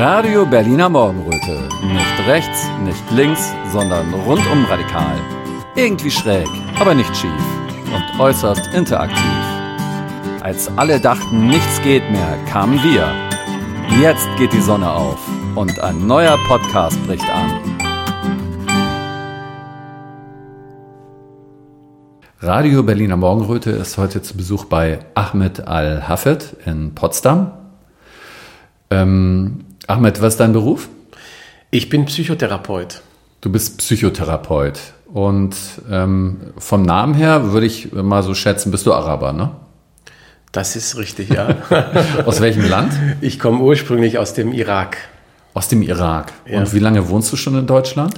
Radio Berliner Morgenröte. Nicht rechts, nicht links, sondern rundum radikal. Irgendwie schräg, aber nicht schief. Und äußerst interaktiv. Als alle dachten, nichts geht mehr, kamen wir. Jetzt geht die Sonne auf und ein neuer Podcast bricht an. Radio Berliner Morgenröte ist heute zu Besuch bei Ahmed Al-Hafed in Potsdam. Ähm, Ahmed, was ist dein Beruf? Ich bin Psychotherapeut. Du bist Psychotherapeut. Und ähm, vom Namen her würde ich mal so schätzen, bist du Araber, ne? Das ist richtig, ja. aus welchem Land? Ich komme ursprünglich aus dem Irak. Aus dem Irak. Ja. Und wie lange wohnst du schon in Deutschland?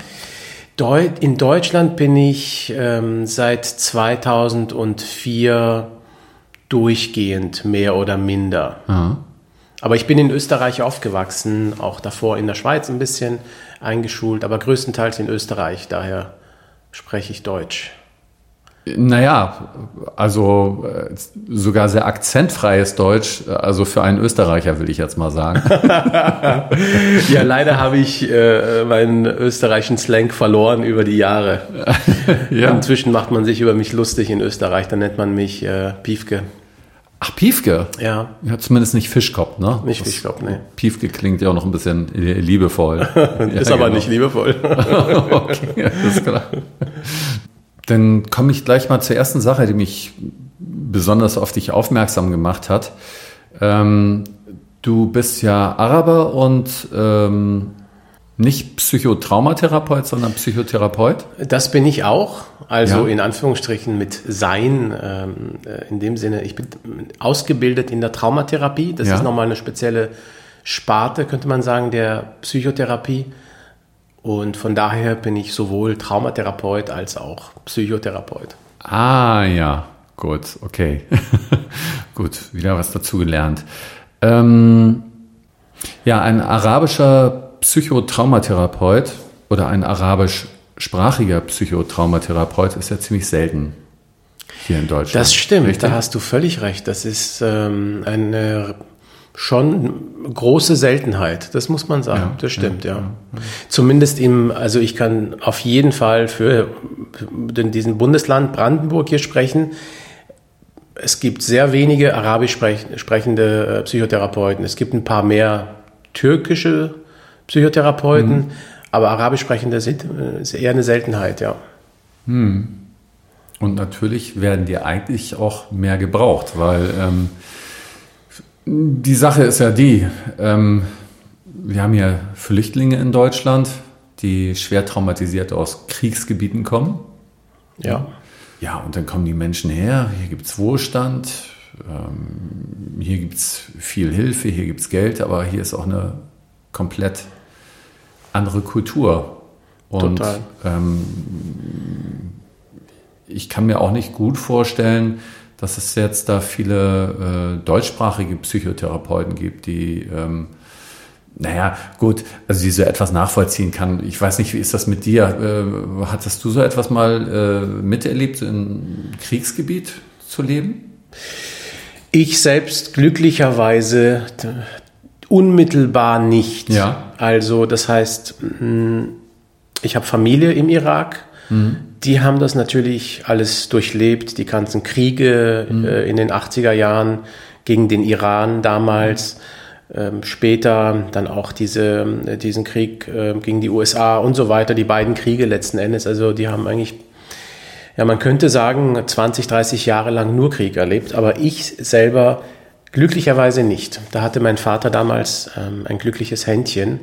In Deutschland bin ich ähm, seit 2004 durchgehend, mehr oder minder. Aha. Aber ich bin in Österreich aufgewachsen, auch davor in der Schweiz ein bisschen eingeschult, aber größtenteils in Österreich, daher spreche ich Deutsch. Naja, also äh, sogar sehr akzentfreies Deutsch, also für einen Österreicher will ich jetzt mal sagen. ja, leider habe ich äh, meinen österreichischen Slang verloren über die Jahre. ja. Inzwischen macht man sich über mich lustig in Österreich, da nennt man mich äh, Piefke. Ach, Piefke? Ja. Ja, zumindest nicht Fischkopf, ne? Nicht das Fischkopf, ne. Piefke klingt ja auch noch ein bisschen liebevoll. ist ja, aber genau. nicht liebevoll. okay, ist klar. Dann komme ich gleich mal zur ersten Sache, die mich besonders auf dich aufmerksam gemacht hat. Ähm, du bist ja Araber und ähm, nicht Psychotraumatherapeut, sondern Psychotherapeut? Das bin ich auch. Also ja. in Anführungsstrichen mit Sein. Ähm, äh, in dem Sinne, ich bin ausgebildet in der Traumatherapie. Das ja. ist nochmal eine spezielle Sparte, könnte man sagen, der Psychotherapie. Und von daher bin ich sowohl Traumatherapeut als auch Psychotherapeut. Ah ja, gut, okay. gut, wieder was dazugelernt. Ähm, ja, ein arabischer Psychotraumatherapeut oder ein arabischsprachiger Psychotraumatherapeut ist ja ziemlich selten hier in Deutschland. Das stimmt, Richtig? da hast du völlig recht. Das ist ähm, eine schon große Seltenheit, das muss man sagen. Ja, das stimmt, ja, ja. ja, Zumindest im, also ich kann auf jeden Fall für diesen Bundesland Brandenburg hier sprechen. Es gibt sehr wenige arabisch sprechende äh, Psychotherapeuten. Es gibt ein paar mehr türkische Psychotherapeuten, mhm. aber arabisch sprechende sind äh, ist eher eine Seltenheit, ja. Mhm. Und natürlich werden die eigentlich auch mehr gebraucht, weil ähm, die Sache ist ja die, ähm, wir haben ja Flüchtlinge in Deutschland, die schwer traumatisiert aus Kriegsgebieten kommen. Ja. Ja, und dann kommen die Menschen her, hier gibt es Wohlstand, ähm, hier gibt es viel Hilfe, hier gibt es Geld, aber hier ist auch eine komplett andere Kultur. Und Total. Ähm, ich kann mir auch nicht gut vorstellen, dass es jetzt da viele äh, deutschsprachige Psychotherapeuten gibt, die, ähm, naja, gut, also die so etwas nachvollziehen kann. Ich weiß nicht, wie ist das mit dir? Äh, hattest du so etwas mal äh, miterlebt, im Kriegsgebiet zu leben? Ich selbst glücklicherweise Unmittelbar nicht. Ja. Also das heißt, hm, ich habe Familie im Irak. Mhm. Die haben das natürlich alles durchlebt, die ganzen Kriege mhm. äh, in den 80er Jahren gegen den Iran damals. Ähm, später dann auch diese, äh, diesen Krieg äh, gegen die USA und so weiter, die beiden Kriege letzten Endes. Also die haben eigentlich, ja, man könnte sagen, 20, 30 Jahre lang nur Krieg erlebt. Aber ich selber Glücklicherweise nicht. Da hatte mein Vater damals ähm, ein glückliches Händchen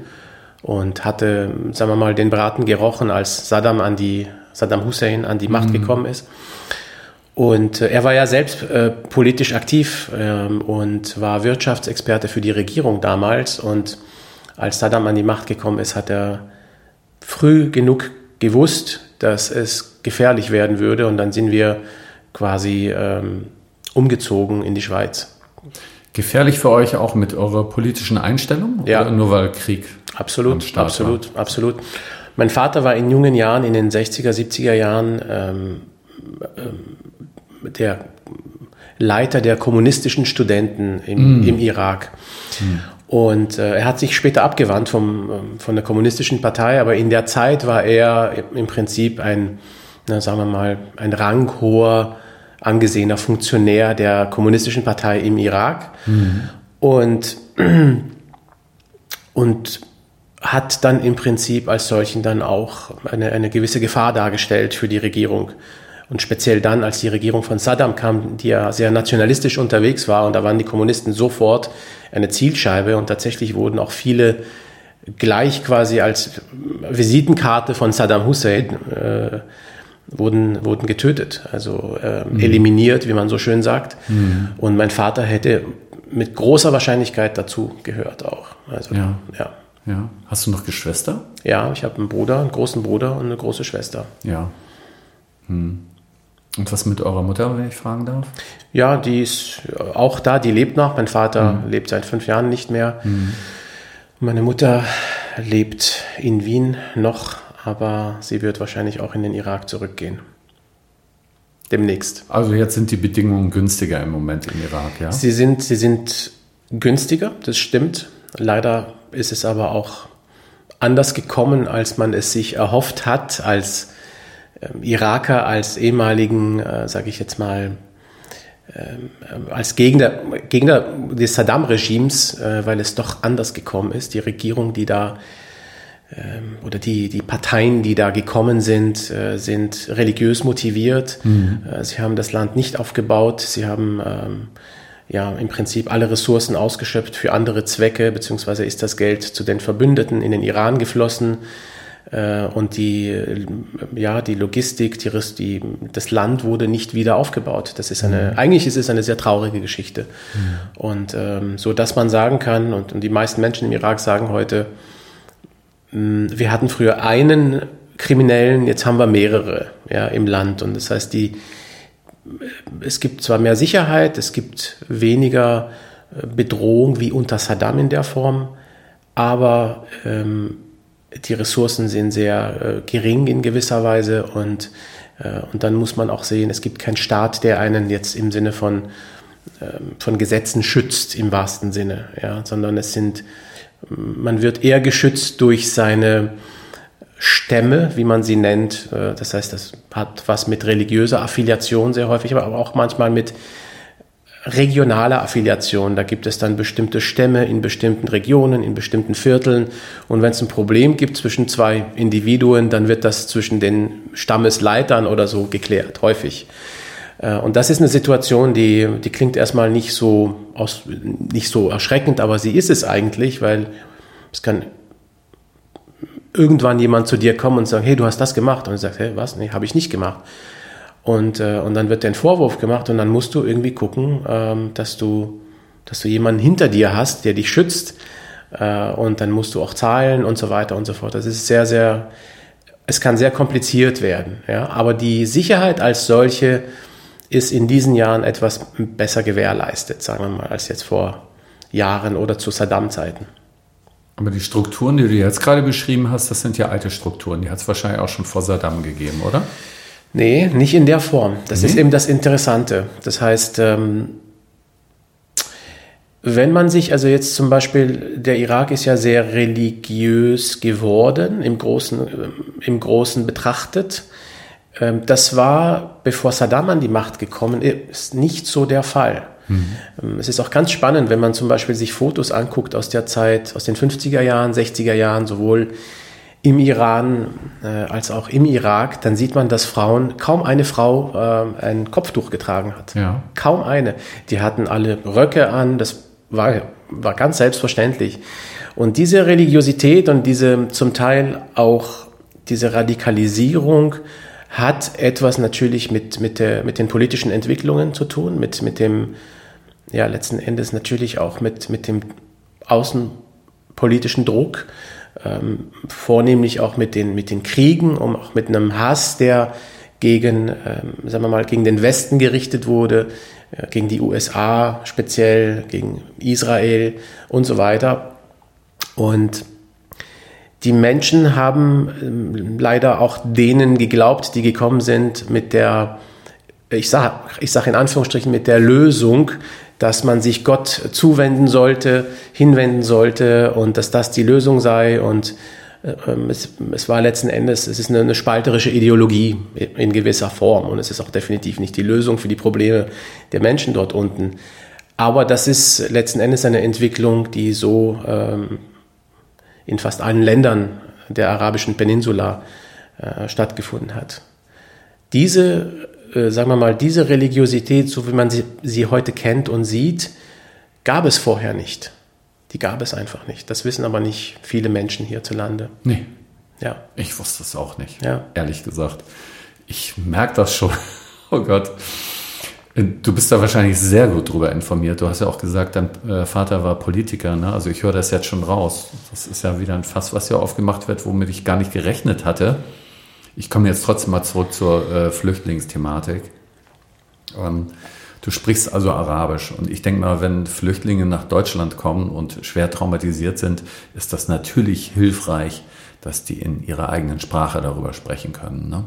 und hatte, sagen wir mal, den Braten gerochen, als Saddam an die Saddam Hussein an die Macht mhm. gekommen ist. Und äh, er war ja selbst äh, politisch aktiv ähm, und war Wirtschaftsexperte für die Regierung damals. Und als Saddam an die Macht gekommen ist, hat er früh genug gewusst, dass es gefährlich werden würde. Und dann sind wir quasi ähm, umgezogen in die Schweiz. Gefährlich für euch auch mit eurer politischen Einstellung? Ja. Oder nur weil Krieg? Absolut, absolut, war? absolut. Mein Vater war in jungen Jahren, in den 60er, 70er Jahren, ähm, ähm, der Leiter der kommunistischen Studenten im, mm. im Irak. Mm. Und äh, er hat sich später abgewandt vom, ähm, von der kommunistischen Partei, aber in der Zeit war er im Prinzip ein, na, sagen wir mal, ein ranghoher, angesehener Funktionär der kommunistischen Partei im Irak. Mhm. Und, und hat dann im Prinzip als solchen dann auch eine, eine gewisse Gefahr dargestellt für die Regierung. Und speziell dann, als die Regierung von Saddam kam, die ja sehr nationalistisch unterwegs war, und da waren die Kommunisten sofort eine Zielscheibe und tatsächlich wurden auch viele gleich quasi als Visitenkarte von Saddam Hussein äh, wurden, wurden getötet, also äh, mhm. eliminiert, wie man so schön sagt. Mhm. Und mein Vater hätte mit großer Wahrscheinlichkeit dazu gehört auch. Also, ja. ja. ja. Hast du noch Geschwister? Ja, ich habe einen Bruder, einen großen Bruder und eine große Schwester. Ja. Hm. Und was mit eurer Mutter, wenn ich fragen darf? Ja, die ist auch da, die lebt noch. Mein Vater mhm. lebt seit fünf Jahren nicht mehr. Mhm. Meine Mutter lebt in Wien noch, aber sie wird wahrscheinlich auch in den Irak zurückgehen. Demnächst. Also jetzt sind die Bedingungen günstiger im Moment im Irak, ja? Sie sind, sie sind günstiger, das stimmt. Leider ist es aber auch anders gekommen, als man es sich erhofft hat, als ähm, Iraker als ehemaligen, äh, sage ich jetzt mal, ähm, als Gegner, Gegner des Saddam-Regimes, äh, weil es doch anders gekommen ist. Die Regierung, die da ähm, oder die, die Parteien, die da gekommen sind, äh, sind religiös motiviert. Mhm. Äh, sie haben das Land nicht aufgebaut. Sie haben ähm, ja im Prinzip alle Ressourcen ausgeschöpft für andere Zwecke, beziehungsweise ist das Geld zu den Verbündeten in den Iran geflossen. Äh, und die, ja, die Logistik, die, die, das Land wurde nicht wieder aufgebaut. Das ist eine, mhm. eigentlich ist es eine sehr traurige Geschichte. Mhm. Und ähm, so, dass man sagen kann, und, und die meisten Menschen im Irak sagen heute, wir hatten früher einen Kriminellen, jetzt haben wir mehrere ja, im Land. Und das heißt, die, es gibt zwar mehr Sicherheit, es gibt weniger äh, Bedrohung wie unter Saddam in der Form, aber ähm, die Ressourcen sind sehr äh, gering in gewisser Weise und, äh, und dann muss man auch sehen, es gibt keinen Staat, der einen jetzt im Sinne von, ähm, von Gesetzen schützt im wahrsten Sinne, ja, sondern es sind, man wird eher geschützt durch seine Stämme, wie man sie nennt. Äh, das heißt, das hat was mit religiöser Affiliation sehr häufig, aber auch manchmal mit regionale Affiliation. Da gibt es dann bestimmte Stämme in bestimmten Regionen, in bestimmten Vierteln. Und wenn es ein Problem gibt zwischen zwei Individuen, dann wird das zwischen den Stammesleitern oder so geklärt, häufig. Äh, und das ist eine Situation, die, die klingt erstmal nicht so, aus, nicht so erschreckend, aber sie ist es eigentlich, weil es kann irgendwann jemand zu dir kommen und sagen, hey, du hast das gemacht. Und du sagst, hey, was? Nee, habe ich nicht gemacht. Und, äh, und dann wird dir ein Vorwurf gemacht und dann musst du irgendwie gucken, ähm, dass, du, dass du jemanden hinter dir hast, der dich schützt. Äh, und dann musst du auch zahlen und so weiter und so fort. Das ist sehr, sehr, es kann sehr kompliziert werden. Ja? Aber die Sicherheit als solche ist in diesen Jahren etwas besser gewährleistet, sagen wir mal, als jetzt vor Jahren oder zu Saddam-Zeiten. Aber die Strukturen, die du jetzt gerade beschrieben hast, das sind ja alte Strukturen. Die hat es wahrscheinlich auch schon vor Saddam gegeben, oder? Nee, nicht in der Form. Das nee. ist eben das Interessante. Das heißt, ähm, wenn man sich, also jetzt zum Beispiel, der Irak ist ja sehr religiös geworden, im Großen, äh, im Großen betrachtet. Ähm, das war, bevor Saddam an die Macht gekommen ist, nicht so der Fall. Mhm. Es ist auch ganz spannend, wenn man zum Beispiel sich Fotos anguckt aus der Zeit, aus den 50er Jahren, 60er Jahren, sowohl im Iran äh, als auch im Irak, dann sieht man, dass Frauen, kaum eine Frau äh, ein Kopftuch getragen hat. Ja. Kaum eine. Die hatten alle Röcke an, das war, war ganz selbstverständlich. Und diese Religiosität und diese zum Teil auch diese Radikalisierung hat etwas natürlich mit, mit, der, mit den politischen Entwicklungen zu tun, mit, mit dem, ja, letzten Endes natürlich auch mit, mit dem außenpolitischen Druck ähm, vornehmlich auch mit den, mit den Kriegen, um auch mit einem Hass, der gegen, ähm, sagen wir mal, gegen den Westen gerichtet wurde, äh, gegen die USA speziell, gegen Israel und so weiter. Und die Menschen haben ähm, leider auch denen geglaubt, die gekommen sind mit der, ich sage ich sag in Anführungsstrichen, mit der Lösung, dass man sich Gott zuwenden sollte, hinwenden sollte und dass das die Lösung sei. Und ähm, es, es, war letzten Endes, es ist eine, eine, spalterische Ideologie in gewisser Form und es ist auch definitiv nicht die Lösung für die Probleme der Menschen dort unten. Aber das ist letzten Endes eine Entwicklung, die so ähm, in fast allen Ländern der arabischen Peninsula äh, stattgefunden hat. Diese, äh, sagen wir mal, diese Religiosität, so wie man sie, sie heute kennt und sieht, gab es vorher nicht. Die gab es einfach nicht. Das wissen aber nicht viele Menschen hierzulande. Nee. Ja. Ich wusste es auch nicht, ja. ehrlich gesagt. Ich merke das schon. Oh Gott. Du bist da wahrscheinlich sehr gut drüber informiert. Du hast ja auch gesagt, dein äh, Vater war Politiker. Ne? Also ich höre das jetzt schon raus. Das ist ja wieder ein Fass, was ja aufgemacht wird, womit ich gar nicht gerechnet hatte. Ich komme jetzt trotzdem mal zurück zur äh, Flüchtlingsthematik. Ähm, Du sprichst also Arabisch. Und ich denke mal, wenn Flüchtlinge nach Deutschland kommen und schwer traumatisiert sind, ist das natürlich hilfreich, dass die in ihrer eigenen Sprache darüber sprechen können. Ne?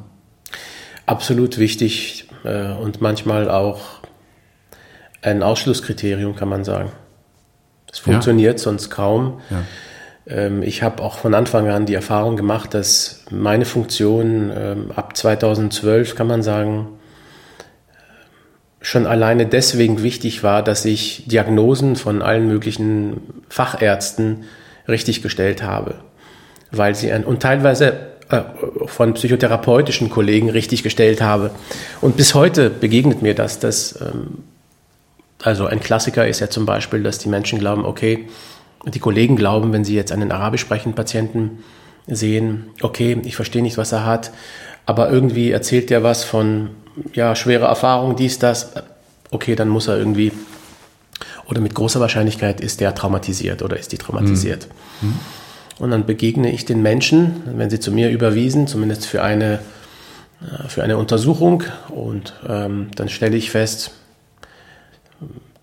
Absolut wichtig äh, und manchmal auch ein Ausschlusskriterium, kann man sagen. Es funktioniert ja. sonst kaum. Ja. Ähm, ich habe auch von Anfang an die Erfahrung gemacht, dass meine Funktion ähm, ab 2012, kann man sagen, schon alleine deswegen wichtig war, dass ich Diagnosen von allen möglichen Fachärzten richtig gestellt habe, weil sie ein, und teilweise äh, von psychotherapeutischen Kollegen richtig gestellt habe. Und bis heute begegnet mir das, dass ähm, also ein Klassiker ist ja zum Beispiel, dass die Menschen glauben, okay, die Kollegen glauben, wenn sie jetzt einen arabisch sprechenden Patienten sehen, okay, ich verstehe nicht, was er hat, aber irgendwie erzählt der was von ja, schwere Erfahrung, dies, das, okay, dann muss er irgendwie, oder mit großer Wahrscheinlichkeit ist der traumatisiert oder ist die traumatisiert. Mhm. Und dann begegne ich den Menschen, wenn sie zu mir überwiesen, zumindest für eine, äh, für eine Untersuchung, und ähm, dann stelle ich fest,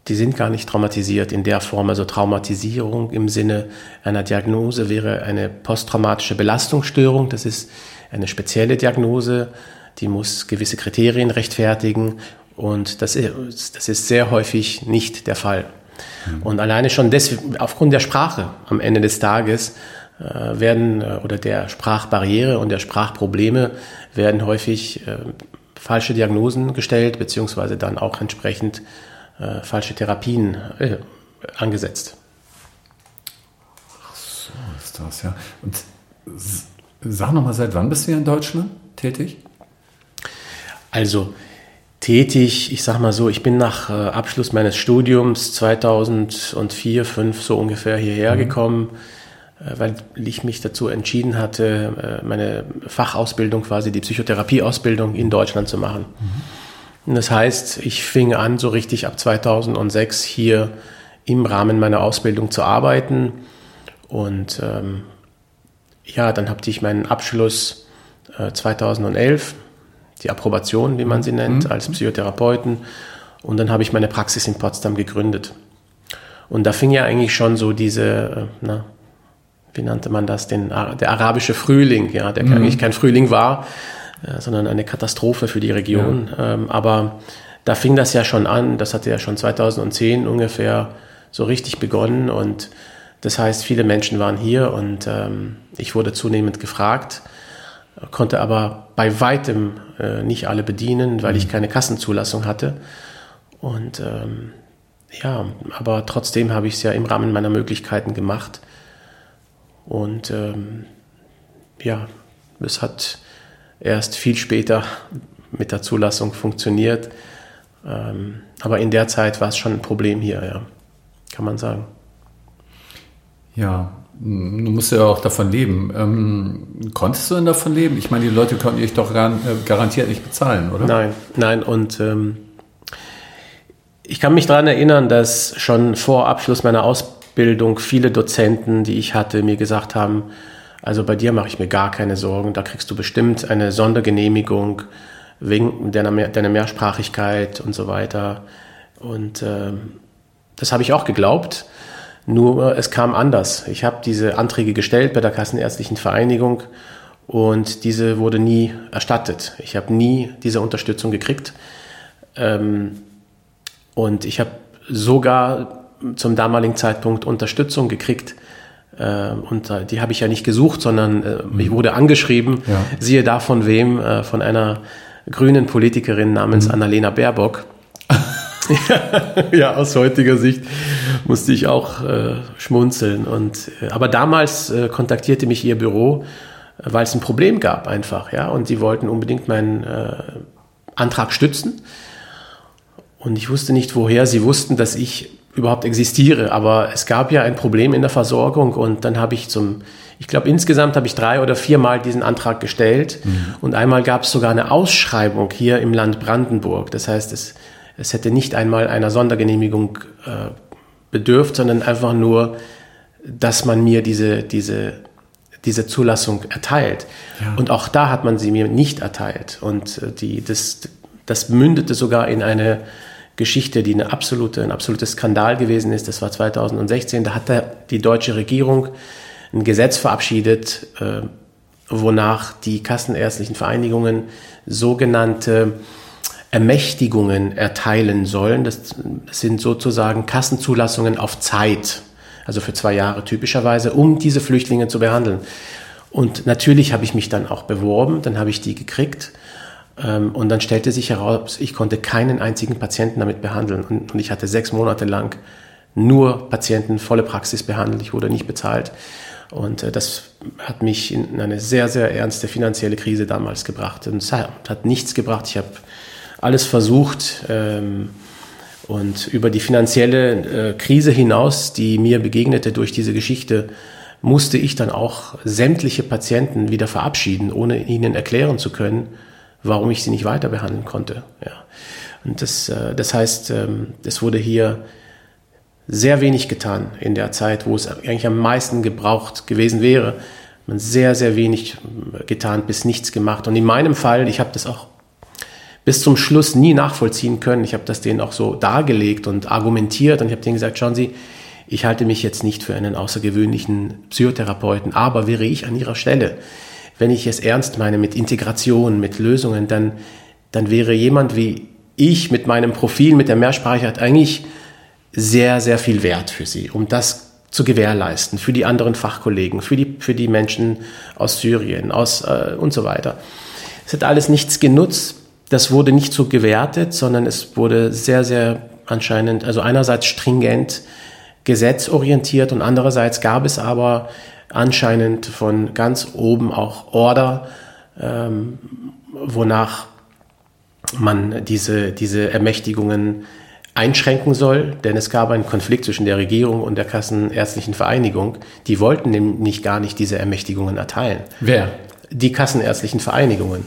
die sind gar nicht traumatisiert in der Form. Also Traumatisierung im Sinne einer Diagnose wäre eine posttraumatische Belastungsstörung. Das ist eine spezielle Diagnose, die muss gewisse Kriterien rechtfertigen und das ist, das ist sehr häufig nicht der Fall. Mhm. Und alleine schon deswegen, aufgrund der Sprache am Ende des Tages werden äh, oder der Sprachbarriere und der Sprachprobleme werden häufig äh, falsche Diagnosen gestellt, beziehungsweise dann auch entsprechend äh, falsche Therapien äh, angesetzt. Ach so ist das, ja. Und sag nochmal, seit wann bist du hier in Deutschland tätig? Also tätig, ich sag mal so, ich bin nach äh, Abschluss meines Studiums 2004, 2005 so ungefähr hierher mhm. gekommen, äh, weil ich mich dazu entschieden hatte, äh, meine Fachausbildung, quasi die Psychotherapieausbildung in Deutschland zu machen. Mhm. Und das heißt, ich fing an, so richtig ab 2006 hier im Rahmen meiner Ausbildung zu arbeiten. Und ähm, ja, dann hatte ich meinen Abschluss äh, 2011 die Approbation, wie man sie nennt, mhm. als Psychotherapeuten. Und dann habe ich meine Praxis in Potsdam gegründet. Und da fing ja eigentlich schon so diese, äh, na, wie nannte man das, den, der arabische Frühling, ja, der mhm. eigentlich kein Frühling war, äh, sondern eine Katastrophe für die Region. Ja. Ähm, aber da fing das ja schon an, das hatte ja schon 2010 ungefähr so richtig begonnen und das heißt, viele Menschen waren hier und ähm, ich wurde zunehmend gefragt konnte aber bei weitem äh, nicht alle bedienen, weil ich mhm. keine Kassenzulassung hatte. Und ähm, ja, aber trotzdem habe ich es ja im Rahmen meiner Möglichkeiten gemacht. Und ähm, ja, es hat erst viel später mit der Zulassung funktioniert. Ähm, aber in der Zeit war es schon ein Problem hier, ja, kann man sagen. Ja, Du musst ja auch davon leben. Ähm, konntest du denn davon leben? Ich meine, die Leute konnten dich doch gar, äh, garantiert nicht bezahlen, oder? Nein, nein. Und ähm, ich kann mich daran erinnern, dass schon vor Abschluss meiner Ausbildung viele Dozenten, die ich hatte, mir gesagt haben, also bei dir mache ich mir gar keine Sorgen, da kriegst du bestimmt eine Sondergenehmigung wegen deiner, deiner Mehrsprachigkeit und so weiter. Und ähm, das habe ich auch geglaubt. Nur es kam anders. Ich habe diese Anträge gestellt bei der Kassenärztlichen Vereinigung und diese wurde nie erstattet. Ich habe nie diese Unterstützung gekriegt. Ähm, und ich habe sogar zum damaligen Zeitpunkt Unterstützung gekriegt. Äh, und äh, die habe ich ja nicht gesucht, sondern äh, mhm. ich wurde angeschrieben. Ja. Siehe da von wem? Von einer grünen Politikerin namens mhm. Annalena Baerbock. ja, aus heutiger Sicht musste ich auch äh, schmunzeln. Und, aber damals äh, kontaktierte mich ihr Büro, weil es ein Problem gab einfach, ja. Und sie wollten unbedingt meinen äh, Antrag stützen. Und ich wusste nicht, woher sie wussten, dass ich überhaupt existiere. Aber es gab ja ein Problem in der Versorgung und dann habe ich zum, ich glaube insgesamt habe ich drei oder viermal diesen Antrag gestellt mhm. und einmal gab es sogar eine Ausschreibung hier im Land Brandenburg. Das heißt, es, es hätte nicht einmal einer Sondergenehmigung äh, bedürft, sondern einfach nur, dass man mir diese, diese, diese Zulassung erteilt. Ja. Und auch da hat man sie mir nicht erteilt. Und äh, die, das, das mündete sogar in eine Geschichte, die eine absolute, ein absolutes Skandal gewesen ist. Das war 2016. Da hat die deutsche Regierung ein Gesetz verabschiedet, äh, wonach die kassenärztlichen Vereinigungen sogenannte Ermächtigungen erteilen sollen. Das sind sozusagen Kassenzulassungen auf Zeit, also für zwei Jahre typischerweise, um diese Flüchtlinge zu behandeln. Und natürlich habe ich mich dann auch beworben, dann habe ich die gekriegt und dann stellte sich heraus, ich konnte keinen einzigen Patienten damit behandeln. Und, ich hatte sechs Monate lang nur Patienten, volle Praxis behandelt. Ich wurde nicht bezahlt. Und äh, das hat mich in eine sehr, sehr ernste finanzielle Krise damals gebracht. Und es hat nichts gebracht. Ich habe alles versucht. Ähm, und über die finanzielle äh, Krise hinaus, die mir begegnete durch diese Geschichte, musste ich dann auch sämtliche Patienten wieder verabschieden, ohne ihnen erklären zu können, warum ich sie nicht weiter behandeln konnte. Ja. Und das, äh, das heißt, ähm, es wurde hier sehr wenig getan in der Zeit, wo es eigentlich am meisten gebraucht gewesen wäre. Man sehr, sehr wenig äh, getan, bis nichts gemacht. Und in meinem Fall, ich habe das auch bis zum Schluss nie nachvollziehen können. Ich habe das denen auch so dargelegt und argumentiert und ich habe denen gesagt, schauen Sie, ich halte mich jetzt nicht für einen außergewöhnlichen Psychotherapeuten, aber wäre ich an Ihrer Stelle, wenn ich es ernst meine mit Integration, mit Lösungen, dann, dann wäre jemand wie ich mit meinem Profil, mit der Mehrsprachigkeit eigentlich sehr, sehr viel wert für sie, um das zu gewährleisten, für die anderen Fachkollegen, für die, für die Menschen aus Syrien aus, äh, und so weiter. Es hat alles nichts genutzt. Das wurde nicht so gewertet, sondern es wurde sehr, sehr anscheinend, also einerseits stringent gesetzorientiert und andererseits gab es aber anscheinend von ganz oben auch Order, ähm, wonach man diese, diese Ermächtigungen einschränken soll, denn es gab einen Konflikt zwischen der Regierung und der Kassenärztlichen Vereinigung. Die wollten nämlich gar nicht diese Ermächtigungen erteilen. Wer? Die Kassenärztlichen Vereinigungen.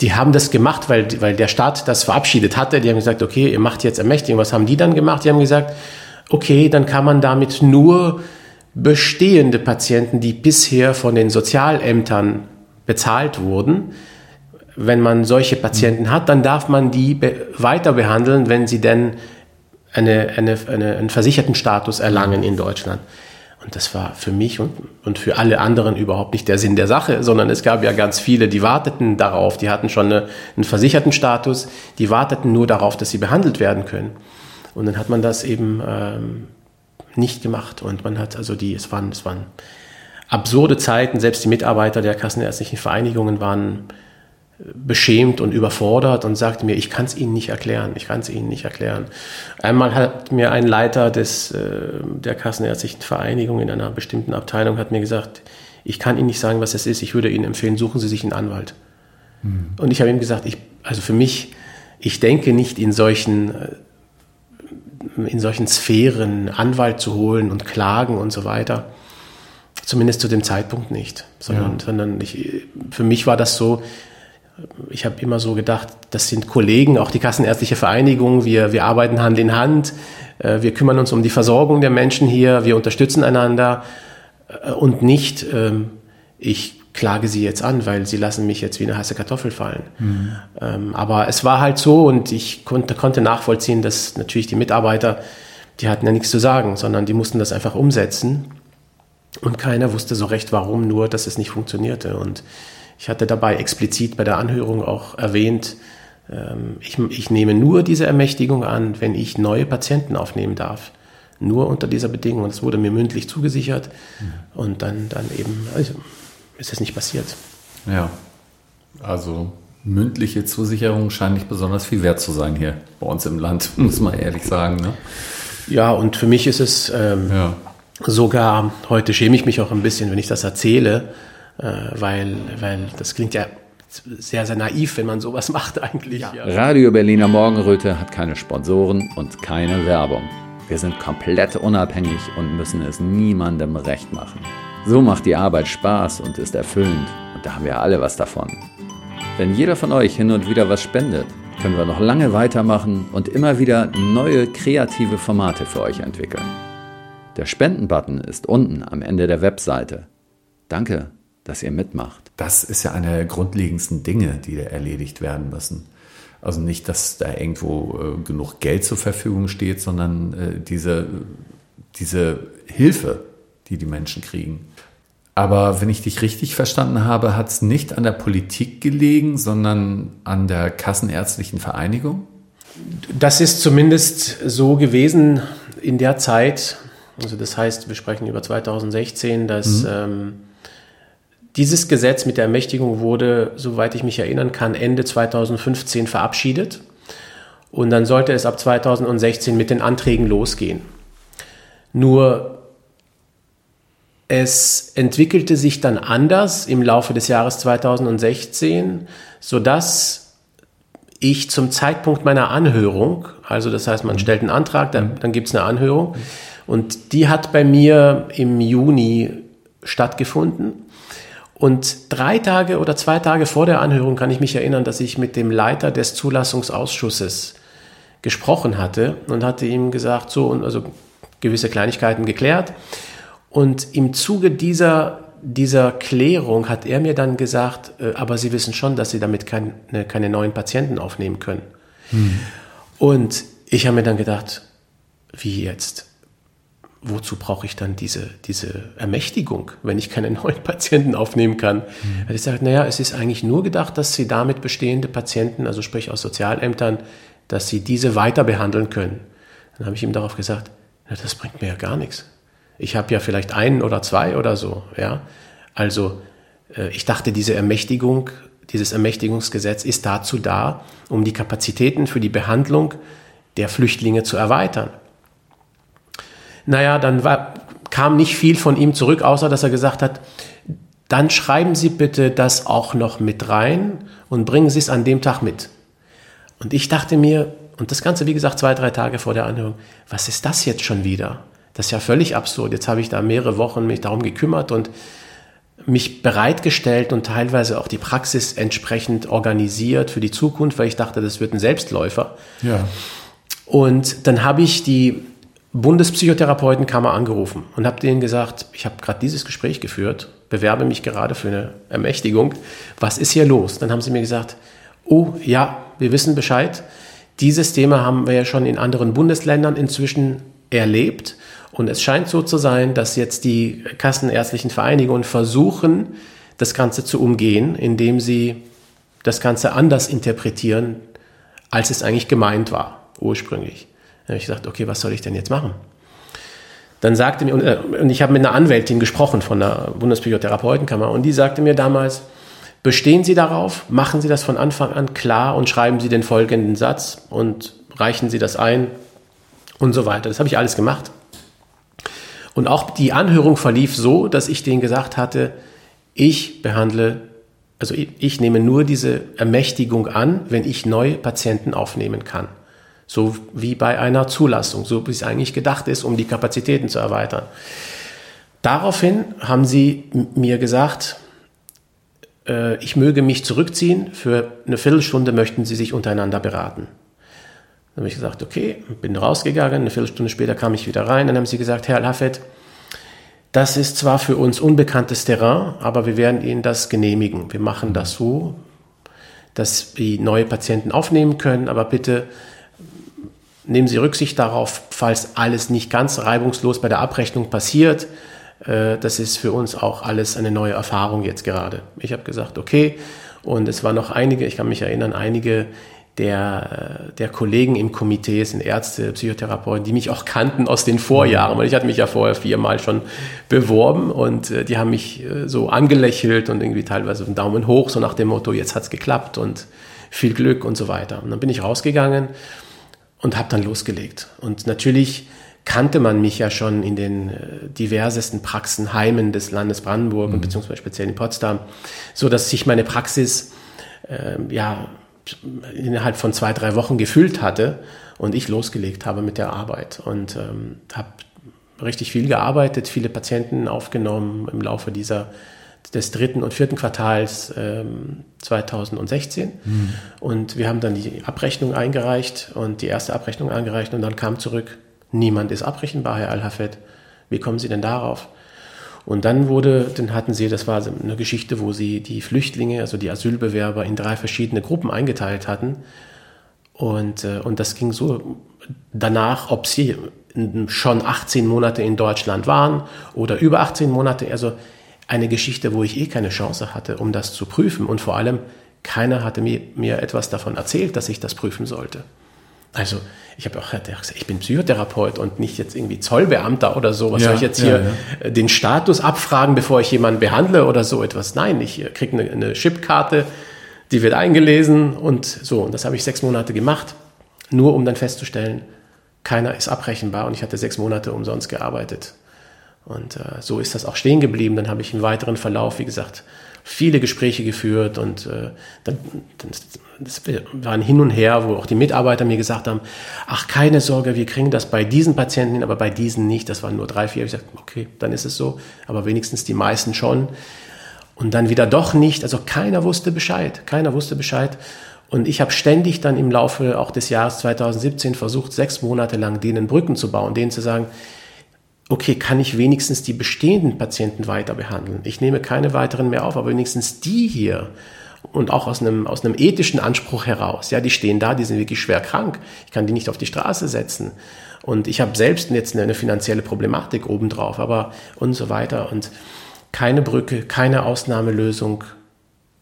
Die haben das gemacht, weil, weil der Staat das verabschiedet hatte. Die haben gesagt, okay, ihr macht jetzt Ermächtigung. Was haben die dann gemacht? Die haben gesagt, okay, dann kann man damit nur bestehende Patienten, die bisher von den Sozialämtern bezahlt wurden, wenn man solche Patienten hat, dann darf man die weiter behandeln, wenn sie denn eine, eine, eine, einen versicherten Status erlangen in Deutschland. Und das war für mich und, und für alle anderen überhaupt nicht der Sinn der Sache, sondern es gab ja ganz viele, die warteten darauf, die hatten schon eine, einen versicherten Status, die warteten nur darauf, dass sie behandelt werden können. Und dann hat man das eben ähm, nicht gemacht. Und man hat also die, es waren, es waren absurde Zeiten, selbst die Mitarbeiter der kassenärztlichen Vereinigungen waren äh, beschämt und überfordert und sagte mir, ich kann es Ihnen nicht erklären, ich kann es Ihnen nicht erklären. Einmal hat mir ein Leiter des, äh, der kassenärztlichen Vereinigung in einer bestimmten Abteilung hat mir gesagt, ich kann Ihnen nicht sagen, was es ist, ich würde Ihnen empfehlen, suchen Sie sich einen Anwalt. Mhm. Und ich habe ihm gesagt, ich, also für mich, ich denke nicht in solchen äh, in solchen Sphären Anwalt zu holen und klagen und so weiter. Zumindest zu dem Zeitpunkt nicht. Sondern, ja. sondern ich, für mich war das so, ich habe immer so gedacht, das sind Kollegen, auch die Kassenärztliche Vereinigung, wir, wir arbeiten Hand in Hand, äh, wir kümmern uns um die Versorgung der Menschen hier, wir unterstützen einander äh, und nicht, ähm, ich klage sie jetzt an, weil sie lassen mich jetzt wie eine heiße Kartoffel fallen. Mhm. Ähm, aber es war halt so und ich konnte, konnte nachvollziehen, dass natürlich die Mitarbeiter, die hatten ja nichts zu sagen, sondern die mussten das einfach umsetzen. Und keiner wusste so recht, warum, nur dass es nicht funktionierte. Und ich hatte dabei explizit bei der Anhörung auch erwähnt, ähm, ich, ich nehme nur diese Ermächtigung an, wenn ich neue Patienten aufnehmen darf. Nur unter dieser Bedingung. Und es wurde mir mündlich zugesichert. Mhm. Und dann, dann eben also, ist es nicht passiert. Ja, also mündliche Zusicherung scheint nicht besonders viel wert zu sein hier bei uns im Land, muss man ehrlich sagen. Ne? Ja, und für mich ist es ähm, ja. sogar, heute schäme ich mich auch ein bisschen, wenn ich das erzähle, äh, weil, weil das klingt ja sehr, sehr naiv, wenn man sowas macht eigentlich. Ja. Radio Berliner Morgenröte hat keine Sponsoren und keine Werbung. Wir sind komplett unabhängig und müssen es niemandem recht machen. So macht die Arbeit Spaß und ist erfüllend und da haben wir alle was davon. Wenn jeder von euch hin und wieder was spendet, können wir noch lange weitermachen und immer wieder neue kreative Formate für euch entwickeln. Der Spenden-Button ist unten am Ende der Webseite. Danke, dass ihr mitmacht. Das ist ja eine der grundlegendsten Dinge, die da erledigt werden müssen. Also nicht, dass da irgendwo äh, genug Geld zur Verfügung steht, sondern äh, diese, diese Hilfe, die die Menschen kriegen. Aber wenn ich dich richtig verstanden habe, hat es nicht an der Politik gelegen, sondern an der Kassenärztlichen Vereinigung? Das ist zumindest so gewesen in der Zeit. Also das heißt, wir sprechen über 2016, dass mhm. ähm, dieses Gesetz mit der Ermächtigung wurde, soweit ich mich erinnern kann, Ende 2015 verabschiedet. Und dann sollte es ab 2016 mit den Anträgen losgehen. Nur es entwickelte sich dann anders im Laufe des Jahres 2016, sodass ich zum Zeitpunkt meiner Anhörung, also das heißt, man stellt einen Antrag, dann, dann gibt es eine Anhörung, und die hat bei mir im Juni stattgefunden. Und drei Tage oder zwei Tage vor der Anhörung kann ich mich erinnern, dass ich mit dem Leiter des Zulassungsausschusses gesprochen hatte und hatte ihm gesagt, so, und also gewisse Kleinigkeiten geklärt. Und im Zuge dieser, dieser Klärung hat er mir dann gesagt, äh, aber Sie wissen schon, dass Sie damit keine, keine neuen Patienten aufnehmen können. Hm. Und ich habe mir dann gedacht, wie jetzt? Wozu brauche ich dann diese, diese Ermächtigung, wenn ich keine neuen Patienten aufnehmen kann? Er hat gesagt, naja, es ist eigentlich nur gedacht, dass Sie damit bestehende Patienten, also sprich aus Sozialämtern, dass Sie diese weiter behandeln können. Dann habe ich ihm darauf gesagt, na, das bringt mir ja gar nichts. Ich habe ja vielleicht einen oder zwei oder so. Ja? Also äh, ich dachte, diese Ermächtigung, dieses Ermächtigungsgesetz ist dazu da, um die Kapazitäten für die Behandlung der Flüchtlinge zu erweitern. Naja, dann war, kam nicht viel von ihm zurück, außer dass er gesagt hat, dann schreiben Sie bitte das auch noch mit rein und bringen Sie es an dem Tag mit. Und ich dachte mir, und das Ganze, wie gesagt, zwei, drei Tage vor der Anhörung, was ist das jetzt schon wieder? Das ist ja völlig absurd. Jetzt habe ich da mehrere Wochen mich darum gekümmert und mich bereitgestellt und teilweise auch die Praxis entsprechend organisiert für die Zukunft, weil ich dachte, das wird ein Selbstläufer. Ja. Und dann habe ich die Bundespsychotherapeutenkammer angerufen und habe denen gesagt, ich habe gerade dieses Gespräch geführt, bewerbe mich gerade für eine Ermächtigung. Was ist hier los? Dann haben sie mir gesagt, oh ja, wir wissen Bescheid. Dieses Thema haben wir ja schon in anderen Bundesländern inzwischen erlebt und es scheint so zu sein, dass jetzt die kassenärztlichen Vereinigungen versuchen, das Ganze zu umgehen, indem sie das Ganze anders interpretieren, als es eigentlich gemeint war, ursprünglich. Dann habe ich gesagt, okay, was soll ich denn jetzt machen? Dann sagte mir, äh, und ich habe mit einer Anwältin gesprochen von der Bundespsychotherapeutenkammer, und die sagte mir damals, bestehen Sie darauf, machen Sie das von Anfang an klar und schreiben Sie den folgenden Satz und reichen Sie das ein und so weiter. Das habe ich alles gemacht. Und auch die Anhörung verlief so, dass ich denen gesagt hatte, ich behandle, also ich, nehme nur diese Ermächtigung an, wenn ich neue Patienten aufnehmen kann. So wie bei einer Zulassung, so wie es eigentlich gedacht ist, um die Kapazitäten zu erweitern. Daraufhin haben sie mir gesagt, äh, ich möge mich zurückziehen, für eine Viertelstunde möchten sie sich untereinander beraten. Habe ich gesagt, okay, bin rausgegangen, eine Viertelstunde später kam ich wieder rein, dann haben sie gesagt, Herr Laffet, das ist zwar für uns unbekanntes Terrain, aber wir werden Ihnen das genehmigen. Wir machen das so, dass Sie neue Patienten aufnehmen können, aber bitte nehmen Sie Rücksicht darauf, falls alles nicht ganz reibungslos bei der Abrechnung passiert. Äh, das ist für uns auch alles eine neue Erfahrung jetzt gerade. Ich habe gesagt, okay. Und es waren noch einige, ich kann mich erinnern, einige der, äh, der Kollegen im Komitee, sind Ärzte, Psychotherapeuten, die mich auch kannten aus den Vorjahren, weil ich hatte mich ja vorher viermal schon beworben und äh, die haben mich äh, so angelächelt und irgendwie teilweise einen Daumen hoch, so nach dem Motto, jetzt hat's geklappt und viel Glück und so weiter. Und dann bin ich rausgegangen und habe dann losgelegt. Und natürlich kannte man mich ja schon in den diversesten Praxenheimen des Landes Brandenburg mhm. und beziehungsweise speziell in Potsdam, so dass sich meine Praxis äh, ja innerhalb von zwei, drei Wochen gefüllt hatte und ich losgelegt habe mit der Arbeit und ähm, habe richtig viel gearbeitet, viele Patienten aufgenommen im Laufe dieser des dritten und vierten Quartals ähm, 2016 mhm. und wir haben dann die Abrechnung eingereicht und die erste Abrechnung eingereicht und dann kam zurück, niemand ist abrechenbar, Herr Al-Hafed. Wie kommen Sie denn darauf? Und dann wurde, dann hatten sie, das war eine Geschichte, wo sie die Flüchtlinge, also die Asylbewerber in drei verschiedene Gruppen eingeteilt hatten. Und, äh, und das ging so danach, ob sie schon 18 Monate in Deutschland waren oder über 18 Monate. Also eine Geschichte, wo ich eh keine Chance hatte, um das zu prüfen. Und vor allem, keiner hatte mir, mir etwas davon erzählt, dass ich das prüfen sollte. Also ich habe auch gesagt, ich bin Psychotherapeut und nicht jetzt irgendwie Zollbeamter oder so. Was ja, soll ich jetzt hier ja, ja. den Status abfragen, bevor ich jemanden behandle oder so etwas? Nein, ich äh, kriege eine, eine Chipkarte, die wird eingelesen und so. Und das habe ich sechs Monate gemacht, nur um dann festzustellen, keiner ist abrechenbar und ich hatte sechs Monate umsonst gearbeitet. Und äh, so ist das auch stehen geblieben. Dann habe ich im weiteren Verlauf, wie gesagt, viele Gespräche geführt und äh, dann, dann, das war ein Hin und Her, wo auch die Mitarbeiter mir gesagt haben, ach keine Sorge, wir kriegen das bei diesen Patienten hin, aber bei diesen nicht. Das waren nur drei, vier. Ich sagte, okay, dann ist es so, aber wenigstens die meisten schon. Und dann wieder doch nicht. Also keiner wusste Bescheid. Keiner wusste Bescheid. Und ich habe ständig dann im Laufe auch des Jahres 2017 versucht, sechs Monate lang denen Brücken zu bauen, denen zu sagen, okay, kann ich wenigstens die bestehenden Patienten weiter behandeln? Ich nehme keine weiteren mehr auf, aber wenigstens die hier und auch aus einem, aus einem ethischen Anspruch heraus. Ja, die stehen da, die sind wirklich schwer krank. Ich kann die nicht auf die Straße setzen. Und ich habe selbst jetzt eine, eine finanzielle Problematik obendrauf, aber und so weiter. Und keine Brücke, keine Ausnahmelösung,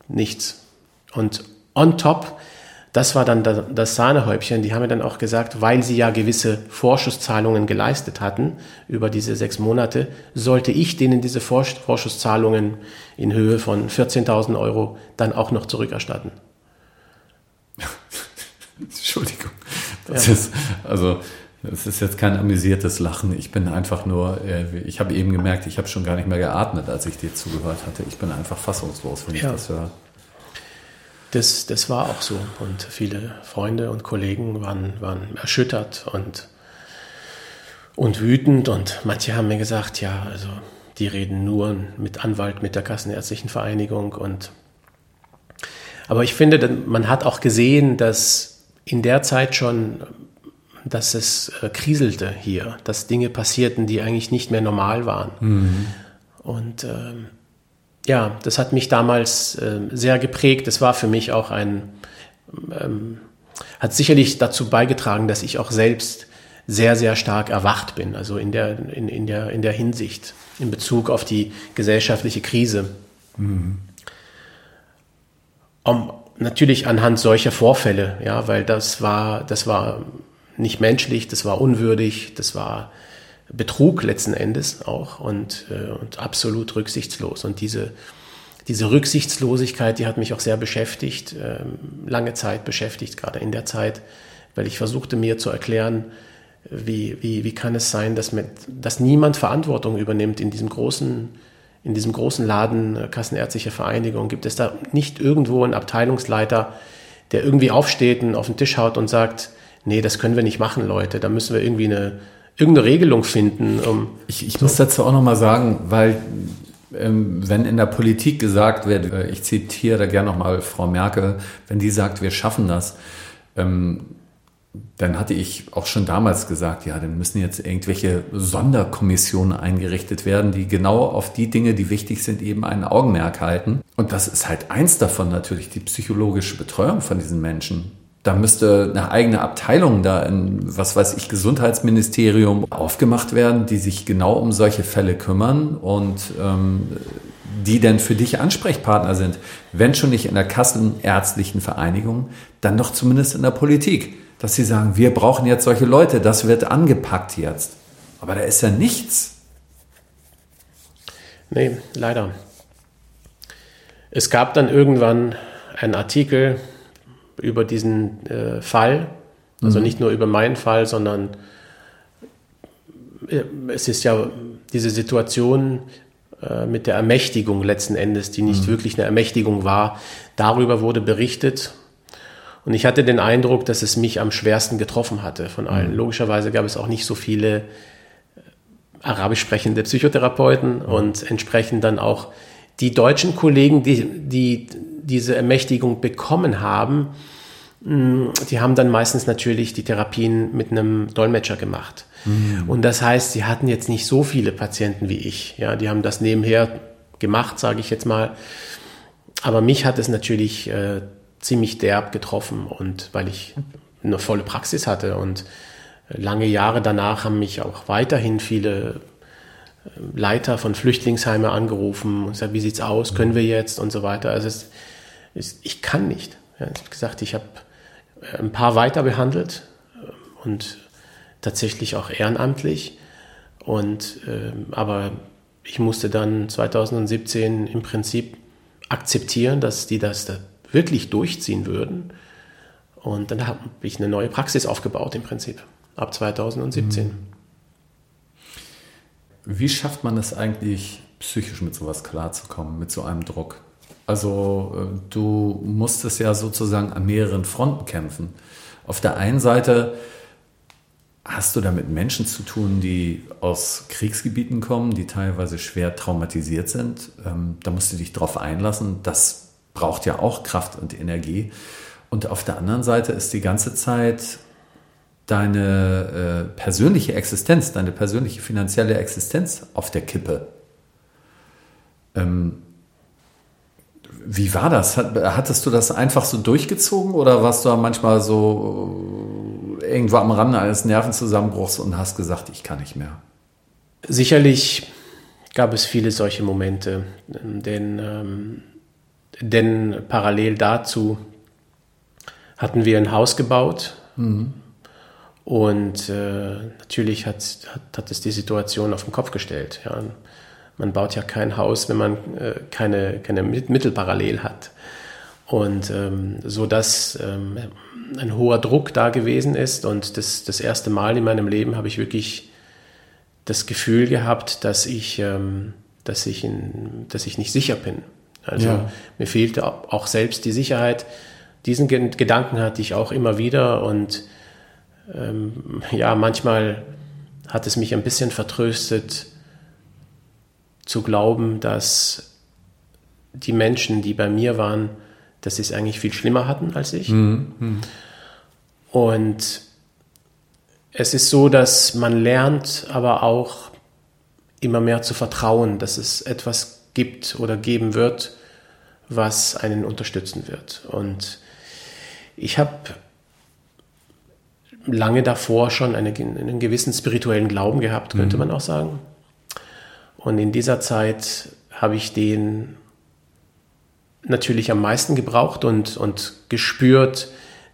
nichts. Und on top das war dann das Sahnehäubchen. Die haben mir dann auch gesagt, weil sie ja gewisse Vorschusszahlungen geleistet hatten über diese sechs Monate, sollte ich denen diese Vorschusszahlungen in Höhe von 14.000 Euro dann auch noch zurückerstatten. Entschuldigung. Das ja. ist, also, es ist jetzt kein amüsiertes Lachen. Ich bin einfach nur, äh, ich habe eben gemerkt, ich habe schon gar nicht mehr geatmet, als ich dir zugehört hatte. Ich bin einfach fassungslos, wenn ja. ich das höre. Das, das war auch so. Und viele Freunde und Kollegen waren, waren erschüttert und, und wütend. Und manche haben mir gesagt, ja, also die reden nur mit Anwalt, mit der Kassenärztlichen Vereinigung. Und aber ich finde, man hat auch gesehen, dass in der Zeit schon, dass es äh, kriselte hier, dass Dinge passierten, die eigentlich nicht mehr normal waren. Mhm. Und ähm, ja, das hat mich damals äh, sehr geprägt. Das war für mich auch ein, ähm, hat sicherlich dazu beigetragen, dass ich auch selbst sehr, sehr stark erwacht bin, also in der, in, in der, in der Hinsicht, in Bezug auf die gesellschaftliche Krise. Mhm. Um, natürlich anhand solcher Vorfälle, ja, weil das war, das war nicht menschlich, das war unwürdig, das war Betrug letzten Endes auch und, äh, und absolut rücksichtslos. Und diese, diese Rücksichtslosigkeit, die hat mich auch sehr beschäftigt, äh, lange Zeit beschäftigt, gerade in der Zeit, weil ich versuchte mir zu erklären, wie, wie, wie kann es sein, dass, mit, dass niemand Verantwortung übernimmt in diesem großen, in diesem großen Laden äh, Kassenärztliche Vereinigung? Gibt es da nicht irgendwo einen Abteilungsleiter, der irgendwie aufsteht und auf den Tisch haut und sagt, nee, das können wir nicht machen, Leute, da müssen wir irgendwie eine, irgendeine Regelung finden. Um ich ich so. muss dazu auch nochmal sagen, weil ähm, wenn in der Politik gesagt wird, äh, ich zitiere da gerne nochmal Frau Merkel, wenn die sagt, wir schaffen das, ähm, dann hatte ich auch schon damals gesagt, ja, dann müssen jetzt irgendwelche Sonderkommissionen eingerichtet werden, die genau auf die Dinge, die wichtig sind, eben ein Augenmerk halten. Und das ist halt eins davon natürlich, die psychologische Betreuung von diesen Menschen da müsste eine eigene Abteilung da in, was weiß ich, Gesundheitsministerium aufgemacht werden, die sich genau um solche Fälle kümmern und ähm, die denn für dich Ansprechpartner sind. Wenn schon nicht in der Kassenärztlichen Vereinigung, dann doch zumindest in der Politik. Dass sie sagen, wir brauchen jetzt solche Leute, das wird angepackt jetzt. Aber da ist ja nichts. Nee, leider. Es gab dann irgendwann einen Artikel über diesen äh, Fall, also mhm. nicht nur über meinen Fall, sondern äh, es ist ja diese Situation äh, mit der Ermächtigung letzten Endes, die nicht mhm. wirklich eine Ermächtigung war. Darüber wurde berichtet. Und ich hatte den Eindruck, dass es mich am schwersten getroffen hatte von allen. Mhm. Logischerweise gab es auch nicht so viele äh, arabisch sprechende Psychotherapeuten mhm. und entsprechend dann auch die deutschen Kollegen, die, die diese Ermächtigung bekommen haben, die haben dann meistens natürlich die Therapien mit einem Dolmetscher gemacht. Mhm. Und das heißt, sie hatten jetzt nicht so viele Patienten wie ich. Ja, die haben das nebenher gemacht, sage ich jetzt mal. Aber mich hat es natürlich äh, ziemlich derb getroffen und weil ich eine volle Praxis hatte und lange Jahre danach haben mich auch weiterhin viele äh, Leiter von Flüchtlingsheimen angerufen und gesagt, wie sieht's aus, können wir jetzt und so weiter. Also es, ich kann nicht. Ja, ich habe gesagt, ich habe äh, ein paar weiter behandelt äh, und tatsächlich auch ehrenamtlich. Und, äh, aber ich musste dann 2017 im Prinzip akzeptieren, dass die das da wirklich durchziehen würden. Und dann habe ich eine neue Praxis aufgebaut im Prinzip, ab 2017. Mhm. Wie schafft man es eigentlich, psychisch mit sowas klarzukommen, mit so einem Druck? Also äh, du musstest ja sozusagen an mehreren Fronten kämpfen. Auf der einen Seite hast du da mit Menschen zu tun, die aus Kriegsgebieten kommen, die teilweise schwer traumatisiert sind. Ähm, da musst du dich drauf einlassen. Das braucht ja auch Kraft und Energie. Und auf der anderen Seite ist die ganze Zeit deine äh, persönliche Existenz, deine persönliche finanzielle Existenz auf der Kippe. Ähm, wie war das? hattest du das einfach so durchgezogen oder warst du manchmal so äh, irgendwo am Rande eines Nervenzusammenbruchs und hast gesagt, ich kann nicht mehr? Sicherlich gab es viele solche Momente, denn, ähm, denn parallel dazu hatten wir ein Haus gebaut mhm. und äh, natürlich hat, hat, hat es die Situation auf den Kopf gestellt. Ja man baut ja kein Haus, wenn man äh, keine, keine Mittel parallel hat. Und ähm, so dass ähm, ein hoher Druck da gewesen ist und das, das erste Mal in meinem Leben habe ich wirklich das Gefühl gehabt, dass ich, ähm, dass ich, in, dass ich nicht sicher bin. Also ja. mir fehlte auch selbst die Sicherheit. Diesen Gedanken hatte ich auch immer wieder und ähm, ja, manchmal hat es mich ein bisschen vertröstet, zu glauben, dass die Menschen, die bei mir waren, dass sie es eigentlich viel schlimmer hatten als ich. Mhm. mhm. Und es ist so, dass man lernt, aber auch immer mehr zu vertrauen, dass es etwas gibt oder geben wird, was einen unterstützen wird. Und ich habe lange davor schon eine, einen gewissen spirituellen Glauben gehabt, könnte mhm. man auch sagen. Und in dieser Zeit habe ich den natürlich am meisten gebraucht und, und gespürt,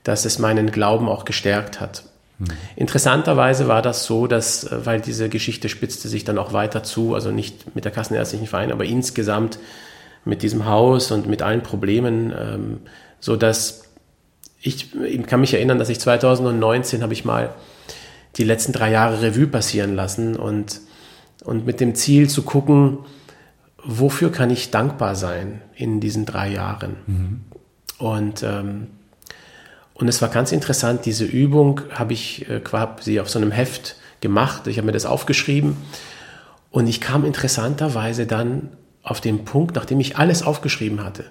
dass es meinen Glauben auch gestärkt hat. Mhm. Interessanterweise war das so, dass, weil diese Geschichte spitzte sich dann auch weiter zu, also nicht mit der Kassenärztlichen Verein, aber insgesamt mit diesem Haus und mit allen Problemen, ähm, so dass ich, ich kann mich erinnern, dass ich 2019 habe ich mal die letzten drei Jahre Revue passieren lassen und und mit dem Ziel zu gucken, wofür kann ich dankbar sein in diesen drei Jahren. Mhm. Und, ähm, und es war ganz interessant, diese Übung habe ich äh, quasi auf so einem Heft gemacht, ich habe mir das aufgeschrieben und ich kam interessanterweise dann auf den Punkt, nachdem ich alles aufgeschrieben hatte,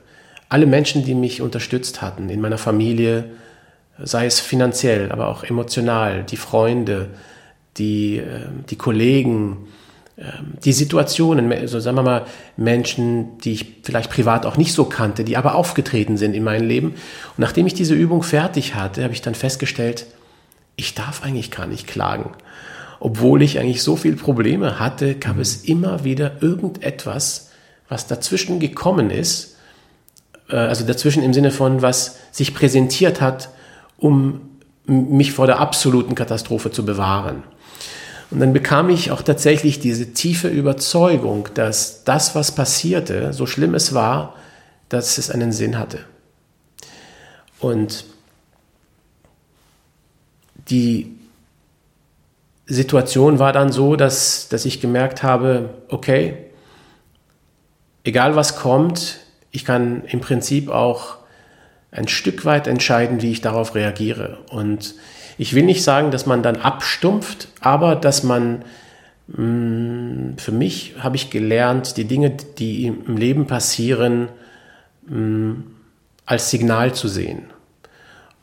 alle Menschen, die mich unterstützt hatten in meiner Familie, sei es finanziell, aber auch emotional, die Freunde, die, äh, die Kollegen, die Situationen, so sagen wir mal, Menschen, die ich vielleicht privat auch nicht so kannte, die aber aufgetreten sind in meinem Leben. Und nachdem ich diese Übung fertig hatte, habe ich dann festgestellt, ich darf eigentlich gar nicht klagen. Obwohl ich eigentlich so viele Probleme hatte, gab es immer wieder irgendetwas, was dazwischen gekommen ist, äh, also dazwischen im Sinne von, was sich präsentiert hat, um mich vor der absoluten Katastrophe zu bewahren. Und dann bekam ich auch tatsächlich diese tiefe Überzeugung, dass das, was passierte, so schlimm es war, dass es einen Sinn hatte. Und die Situation war dann so, dass, dass ich gemerkt habe, okay, egal was kommt, ich kann im Prinzip auch ein Stück weit entscheiden, wie ich darauf reagiere. Und ich will nicht sagen, dass man dann abstumpft, aber dass man, mh, mm, für mich habe ich gelernt, die Dinge, die im Leben passieren, mh, mm, als Signal zu sehen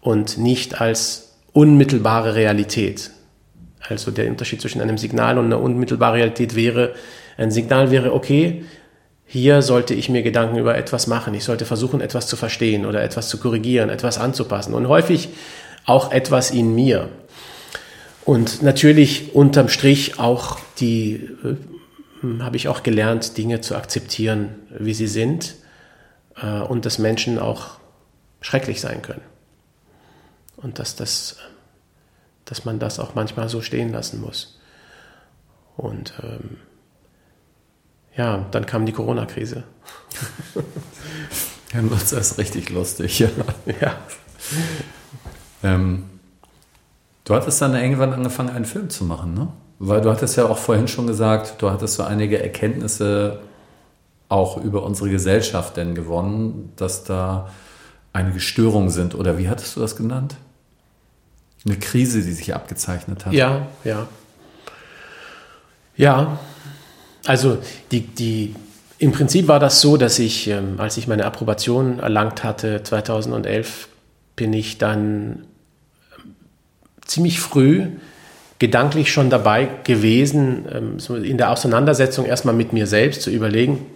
und nicht als unmittelbare Realität. Also der Unterschied zwischen einem Signal und einer unmittelbaren Realität wäre, ein Signal wäre, okay, hier sollte ich mir Gedanken über etwas machen. Ich sollte versuchen, etwas zu verstehen oder etwas zu korrigieren, etwas anzupassen. Und häufig auch etwas in mir. Und natürlich unterm Strich auch die, äh, habe ich auch gelernt, Dinge zu akzeptieren, wie sie sind äh, und dass Menschen auch schrecklich sein können. Und dass, das, dass man das auch manchmal so stehen lassen muss. Und ähm, ja, dann kam die Corona-Krise. Dann wird es erst richtig lustig. Ja. ja. Ähm, du hattest dann irgendwann angefangen, einen Film zu machen, ne? Weil du hattest ja auch vorhin schon gesagt, du hattest so einige Erkenntnisse auch über unsere Gesellschaft denn gewonnen, dass da einige Störungen sind. Oder wie hattest du das genannt? Eine Krise, die sich abgezeichnet hat. Ja, ja. Ja, also die, die, im Prinzip war das so, dass ich, ähm, als ich meine Approbation erlangt hatte, 2011, bin ich dann ziemlich früh gedanklich schon dabei gewesen, ähm, so in der Auseinandersetzung erstmal mit mir selbst zu überlegen,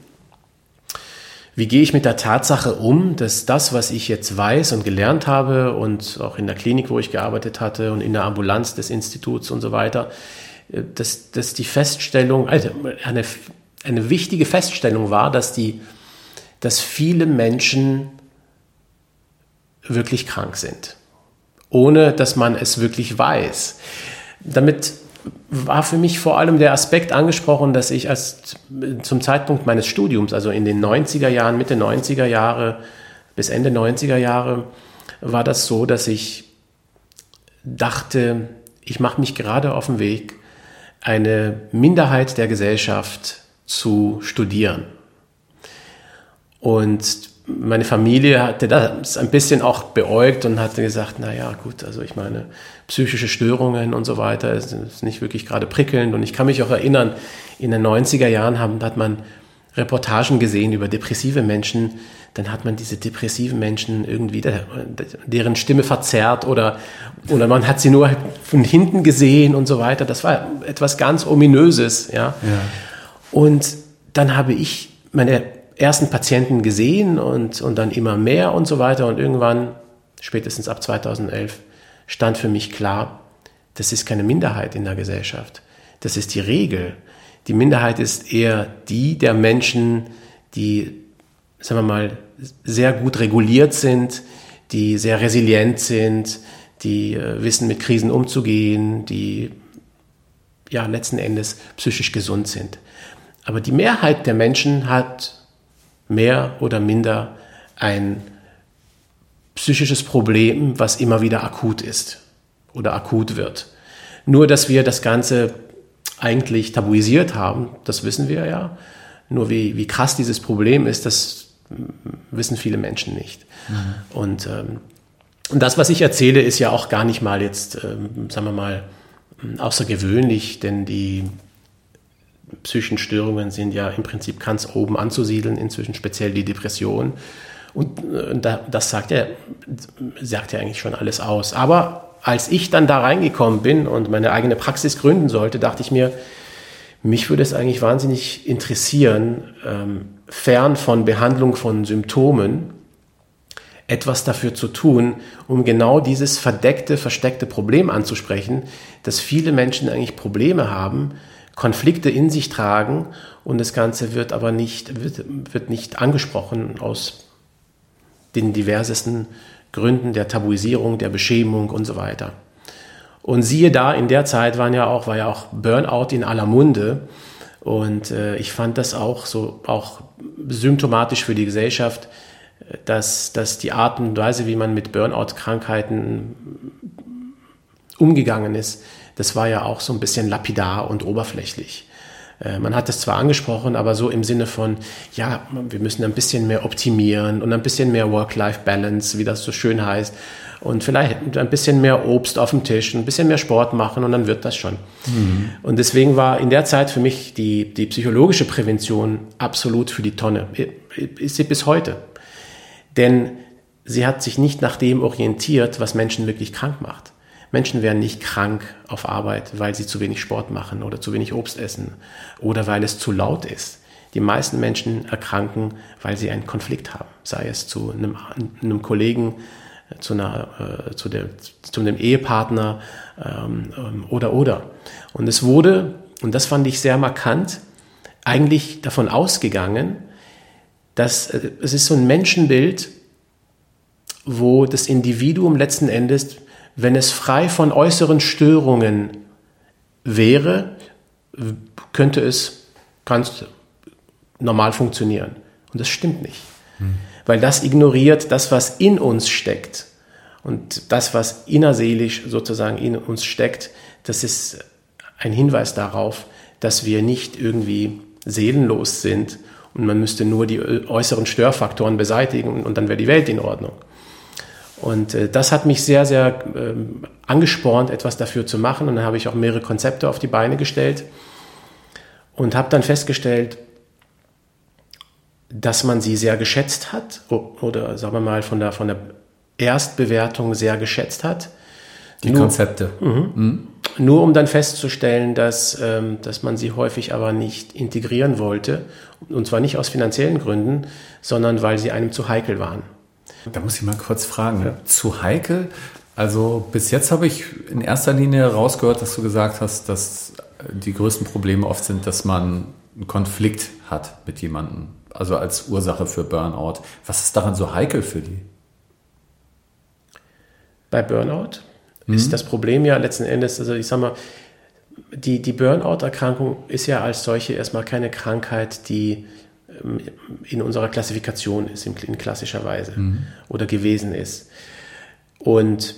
wie gehe ich mit der Tatsache um, dass das, was ich jetzt weiß und gelernt habe und auch in der Klinik, wo ich gearbeitet hatte und in der Ambulanz des Instituts und so weiter, dass, dass die Feststellung, also eine, eine wichtige Feststellung war, dass, die, dass viele Menschen wirklich krank sind, ohne dass man es wirklich weiß. Damit war für mich vor allem der Aspekt angesprochen, dass ich als zum Zeitpunkt meines Studiums, also in den 90er Jahren, Mitte 90er Jahre bis Ende 90er Jahre, war das so, dass ich dachte, ich mache mich gerade auf den Weg, eine Minderheit der Gesellschaft zu studieren. Und meine Familie hatte das ein bisschen auch beäugt und hatte gesagt, na ja, gut, also ich meine, psychische Störungen und so weiter ist nicht wirklich gerade prickelnd. Und ich kann mich auch erinnern, in den 90er Jahren haben, hat man Reportagen gesehen über depressive Menschen, dann hat man diese depressiven Menschen irgendwie, deren Stimme verzerrt oder, oder man hat sie nur von hinten gesehen und so weiter. Das war etwas ganz Ominöses, ja. ja. Und dann habe ich meine ersten Patienten gesehen und, und dann immer mehr und so weiter. Und irgendwann, spätestens ab 2011, stand für mich klar, das ist keine Minderheit in der Gesellschaft. Das ist die Regel. Die Minderheit ist eher die der Menschen, die, sagen wir mal, sehr gut reguliert sind, die sehr resilient sind, die äh, wissen, mit Krisen umzugehen, die ja letzten Endes psychisch gesund sind. Aber die Mehrheit der Menschen hat mehr oder minder ein psychisches Problem, was immer wieder akut ist oder akut wird. Nur, dass wir das Ganze eigentlich tabuisiert haben, das wissen wir ja. Nur wie, wie krass dieses Problem ist, das wissen viele Menschen nicht. Mhm. Und, ähm, das, was ich erzähle, ist ja auch gar nicht mal jetzt, ähm, sagen wir mal, außergewöhnlich, denn die psychischen Störungen sind ja im Prinzip ganz oben anzusiedeln, inzwischen speziell die Depression. Und äh, das sagt ja, sagt ja eigentlich schon alles aus. Aber als ich dann da reingekommen bin und meine eigene Praxis gründen sollte, dachte ich mir, mich würde es eigentlich wahnsinnig interessieren, ähm, fern von Behandlung von Symptomen, etwas dafür zu tun, um genau dieses verdeckte, versteckte Problem anzusprechen, dass viele Menschen eigentlich Probleme haben, Konflikte in sich tragen und das Ganze wird aber nicht, wird, wird nicht angesprochen aus den diversesten Gründen der Tabuisierung, der Beschämung und so weiter. Und siehe da, in der Zeit waren ja auch, war ja auch Burnout in aller Munde. Und äh, ich fand das auch so, auch symptomatisch für die Gesellschaft, dass, dass die Art und Weise, wie man mit Burnout-Krankheiten umgegangen ist, das war ja auch so ein bisschen lapidar und oberflächlich. Äh, man hat das zwar angesprochen, aber so im Sinne von, ja, wir müssen ein bisschen mehr optimieren und ein bisschen mehr Work-Life-Balance, wie das so schön heißt. Und vielleicht ein bisschen mehr Obst auf dem Tisch, ein bisschen mehr Sport machen und dann wird das schon. Mhm. Und deswegen war in der Zeit für mich die, die psychologische Prävention absolut für die Tonne. Ist sie bis heute. Denn sie hat sich nicht nach dem orientiert, was Menschen wirklich krank macht. Menschen werden nicht krank auf Arbeit, weil sie zu wenig Sport machen oder zu wenig Obst essen oder weil es zu laut ist. Die meisten Menschen erkranken, weil sie einen Konflikt haben, sei es zu einem, einem Kollegen, zu, einer, äh, zu, der, zu einem Ehepartner ähm, ähm, oder oder. Und es wurde, und das fand ich sehr markant, eigentlich davon ausgegangen, dass äh, es ist so ein Menschenbild, wo das Individuum letzten Endes wenn es frei von äußeren Störungen wäre, könnte es ganz normal funktionieren. Und das stimmt nicht. Hm. Weil das ignoriert das, was in uns steckt. Und das, was innerseelisch sozusagen in uns steckt, das ist ein Hinweis darauf, dass wir nicht irgendwie seelenlos sind und man müsste nur die äußeren Störfaktoren beseitigen und dann wäre die Welt in Ordnung. Und äh, das hat mich sehr, sehr ähm, angespornt, etwas dafür zu machen. Und dann habe ich auch mehrere Konzepte auf die Beine gestellt und habe dann festgestellt, dass man sie sehr geschätzt hat oder sagen wir mal von der, von der Erstbewertung sehr geschätzt hat. Die nur, Konzepte. Mhm. Mhm. Nur um dann festzustellen, dass, ähm, dass man sie häufig aber nicht integrieren wollte. Und zwar nicht aus finanziellen Gründen, sondern weil sie einem zu heikel waren. Da muss ich mal kurz fragen. Ja. Zu heikel? Also bis jetzt habe ich in erster Linie rausgehört, dass du gesagt hast, dass die größten Probleme oft sind, dass man einen Konflikt hat mit jemandem. Also als Ursache für Burnout. Was ist daran so heikel für die? Bei Burnout mhm. ist das Problem ja letzten Endes, also ich sag mal, die, die Burnout-Erkrankung ist ja als solche erstmal keine Krankheit, die in unserer Klassifikation ist, in klassischer Weise mhm. oder gewesen ist. Und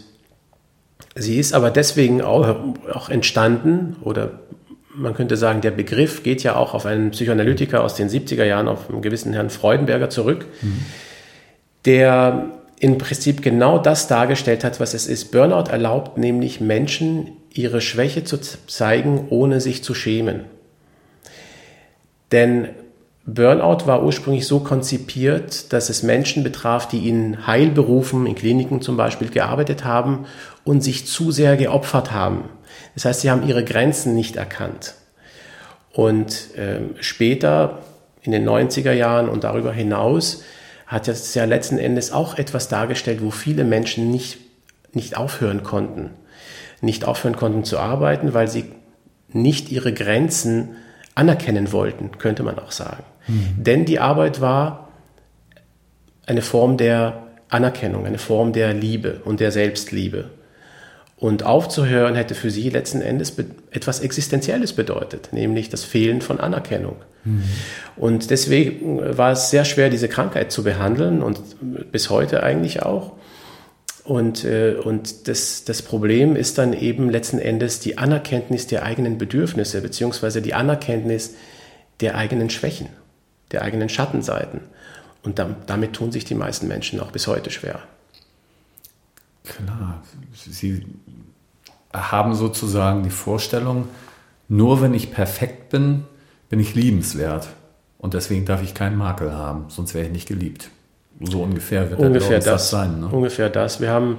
sie ist aber deswegen auch, auch entstanden oder man könnte sagen, der Begriff geht ja auch auf einen Psychoanalytiker aus den 70er Jahren, auf einen gewissen Herrn Freudenberger zurück, mhm. der im Prinzip genau das dargestellt hat, was es ist. Burnout erlaubt nämlich Menschen, ihre Schwäche zu zeigen, ohne sich zu schämen. Denn Burnout war ursprünglich so konzipiert, dass es Menschen betraf, die in Heilberufen, in Kliniken zum Beispiel gearbeitet haben und sich zu sehr geopfert haben. Das heißt, sie haben ihre Grenzen nicht erkannt. Und äh, später, in den 90er Jahren und darüber hinaus, hat es ja letzten Endes auch etwas dargestellt, wo viele Menschen nicht, nicht aufhören konnten. Nicht aufhören konnten zu arbeiten, weil sie nicht ihre Grenzen anerkennen wollten, könnte man auch sagen. Mhm. Denn die Arbeit war eine Form der Anerkennung, eine Form der Liebe und der Selbstliebe. Und aufzuhören hätte für sie letzten Endes etwas Existenzielles bedeutet, nämlich das Fehlen von Anerkennung. Mhm. Und deswegen war es sehr schwer, diese Krankheit zu behandeln und bis heute eigentlich auch. Und, äh, und das, das Problem ist dann eben letzten Endes die Anerkenntnis der eigenen Bedürfnisse, beziehungsweise die Anerkenntnis der eigenen Schwächen der eigenen Schattenseiten. Und damit tun sich die meisten Menschen auch bis heute schwer. Klar, sie haben sozusagen die Vorstellung, nur wenn ich perfekt bin, bin ich liebenswert. Und deswegen darf ich keinen Makel haben, sonst wäre ich nicht geliebt. So ungefähr wird ungefähr das, das sein. Ne? Ungefähr das. Wir haben,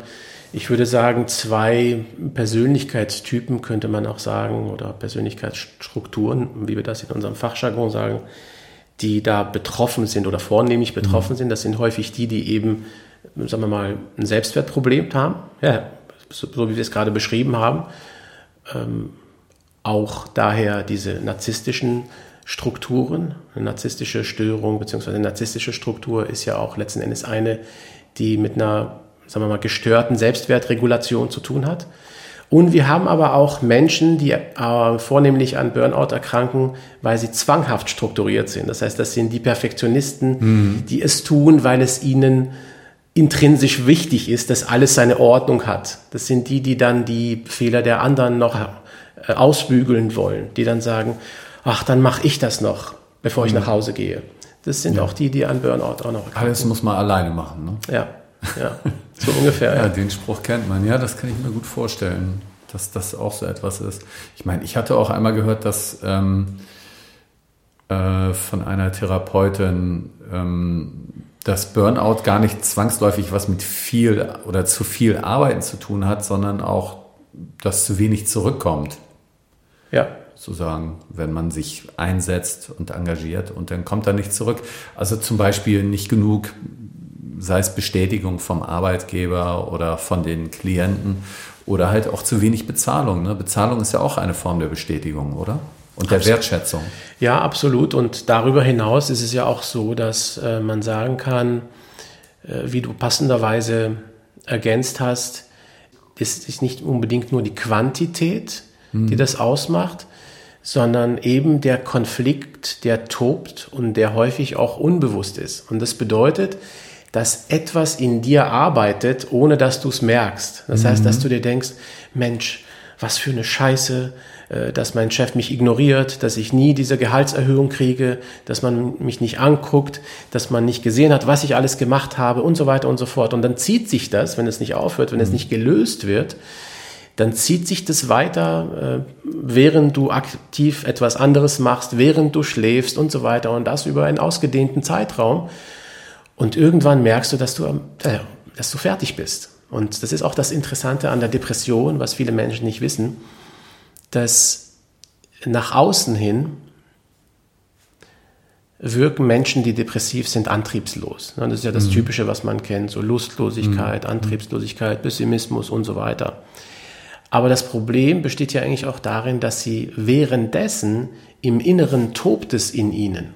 ich würde sagen, zwei Persönlichkeitstypen, könnte man auch sagen, oder Persönlichkeitsstrukturen, wie wir das in unserem Fachjargon sagen die da betroffen sind oder vornehmlich betroffen mhm. sind, das sind häufig die, die eben, sagen wir mal, ein Selbstwertproblem haben, ja, so, so wie wir es gerade beschrieben haben, ähm, auch daher diese narzisstischen Strukturen. Eine narzisstische Störung bzw. eine narzisstische Struktur ist ja auch letzten Endes eine, die mit einer, sagen wir mal, gestörten Selbstwertregulation zu tun hat. Und wir haben aber auch Menschen, die äh, vornehmlich an Burnout erkranken, weil sie zwanghaft strukturiert sind. Das heißt, das sind die Perfektionisten, mhm. die es tun, weil es ihnen intrinsisch wichtig ist, dass alles seine Ordnung hat. Das sind die, die dann die Fehler der anderen noch äh, ausbügeln wollen, die dann sagen, ach, dann mache ich das noch, bevor ich mhm. nach Hause gehe. Das sind ja. auch die, die an Burnout auch noch erkranken. Alles muss man alleine machen. Ne? Ja, ja, so ungefähr. ja, ja, den Spruch kennt man. Ja, das kann ich mir gut vorstellen, dass das auch so etwas ist. Ich meine, ich hatte auch einmal gehört, dass ähm, äh, von einer Therapeutin, ähm, dass Burnout gar nicht zwangsläufig was mit viel oder zu viel Arbeiten zu tun hat, sondern auch, dass zu wenig zurückkommt. Ja. Sozusagen, wenn man sich einsetzt und engagiert und dann kommt er nicht zurück. Also zum Beispiel nicht genug, sei es Bestätigung vom Arbeitgeber oder von den Klienten oder halt auch zu wenig Bezahlung. Ne? Bezahlung ist ja auch eine Form der Bestätigung, oder? Und der Wertschätzung. Ja, absolut. Und darüber hinaus ist es ja auch so, dass äh, man sagen kann, äh, wie du passenderweise ergänzt hast, ist, ist nicht unbedingt nur die Quantität, hm. die das ausmacht, sondern eben der Konflikt, der tobt und der häufig auch unbewusst ist. Und das bedeutet, dass etwas in dir arbeitet, ohne dass du es merkst. Das mhm. heißt, dass mhm. du dir denkst, Mensch, was für eine Scheiße, äh, dass mein Chef mich ignoriert, dass ich nie diese Gehaltserhöhung kriege, dass man mich nicht anguckt, dass man nicht gesehen hat, was ich alles gemacht habe und so weiter und so fort. Und dann zieht sich das, wenn es nicht aufhört, wenn es mhm. nicht gelöst wird, dann zieht sich das weiter, äh, während du aktiv etwas anderes machst, während du schläfst und so weiter und das über einen ausgedehnten Zeitraum. Und irgendwann merkst du, dass du, äh, dass du fertig bist. Und das ist auch das Interessante an der Depression, was viele Menschen nicht wissen dass nach außen hin wirken Menschen, die depressiv sind, antriebslos. Das ist ja das mhm. Typische, was man kennt, so Lustlosigkeit, mhm. Antriebslosigkeit, Pessimismus und so weiter. Aber das Problem besteht ja eigentlich auch darin, dass sie währenddessen im Inneren tobt es in ihnen.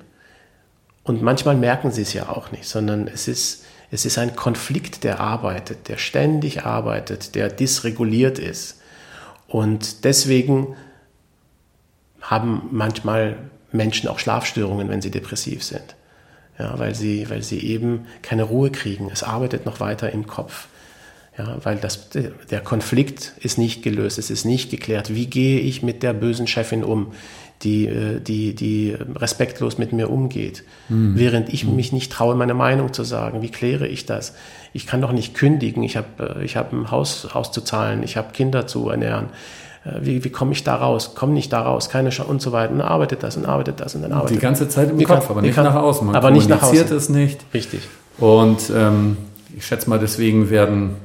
Und manchmal merken sie es ja auch nicht, sondern es ist, es ist ein Konflikt, der arbeitet, der ständig arbeitet, der dysreguliert ist. Und deswegen haben manchmal Menschen auch Schlafstörungen, wenn sie depressiv sind. Ja, weil sie, weil sie eben keine Ruhe kriegen. Es arbeitet noch weiter im Kopf. Ja, weil das, der Konflikt ist nicht gelöst, es ist nicht geklärt. Wie gehe ich mit der bösen Chefin um, die, äh, die, die respektlos mit mir umgeht, mhm. während ich mhm. mich nicht traue, meine Meinung zu sagen? Wie kläre ich das? Ich kann doch nicht kündigen, ich habe äh, ich hab ein Haus auszuzahlen, ich habe Kinder zu ernähren. Äh, wie, wie komme ich da raus? Komm nicht da raus, keine Chance und so weiter. Und dann arbeitet das und arbeitet das und dann arbeitet Die ganze Zeit im Kopf, aber nicht kann, nach außen. Man aber nicht nach außen. es nicht. Richtig. Und ähm, ich schätze mal, deswegen werden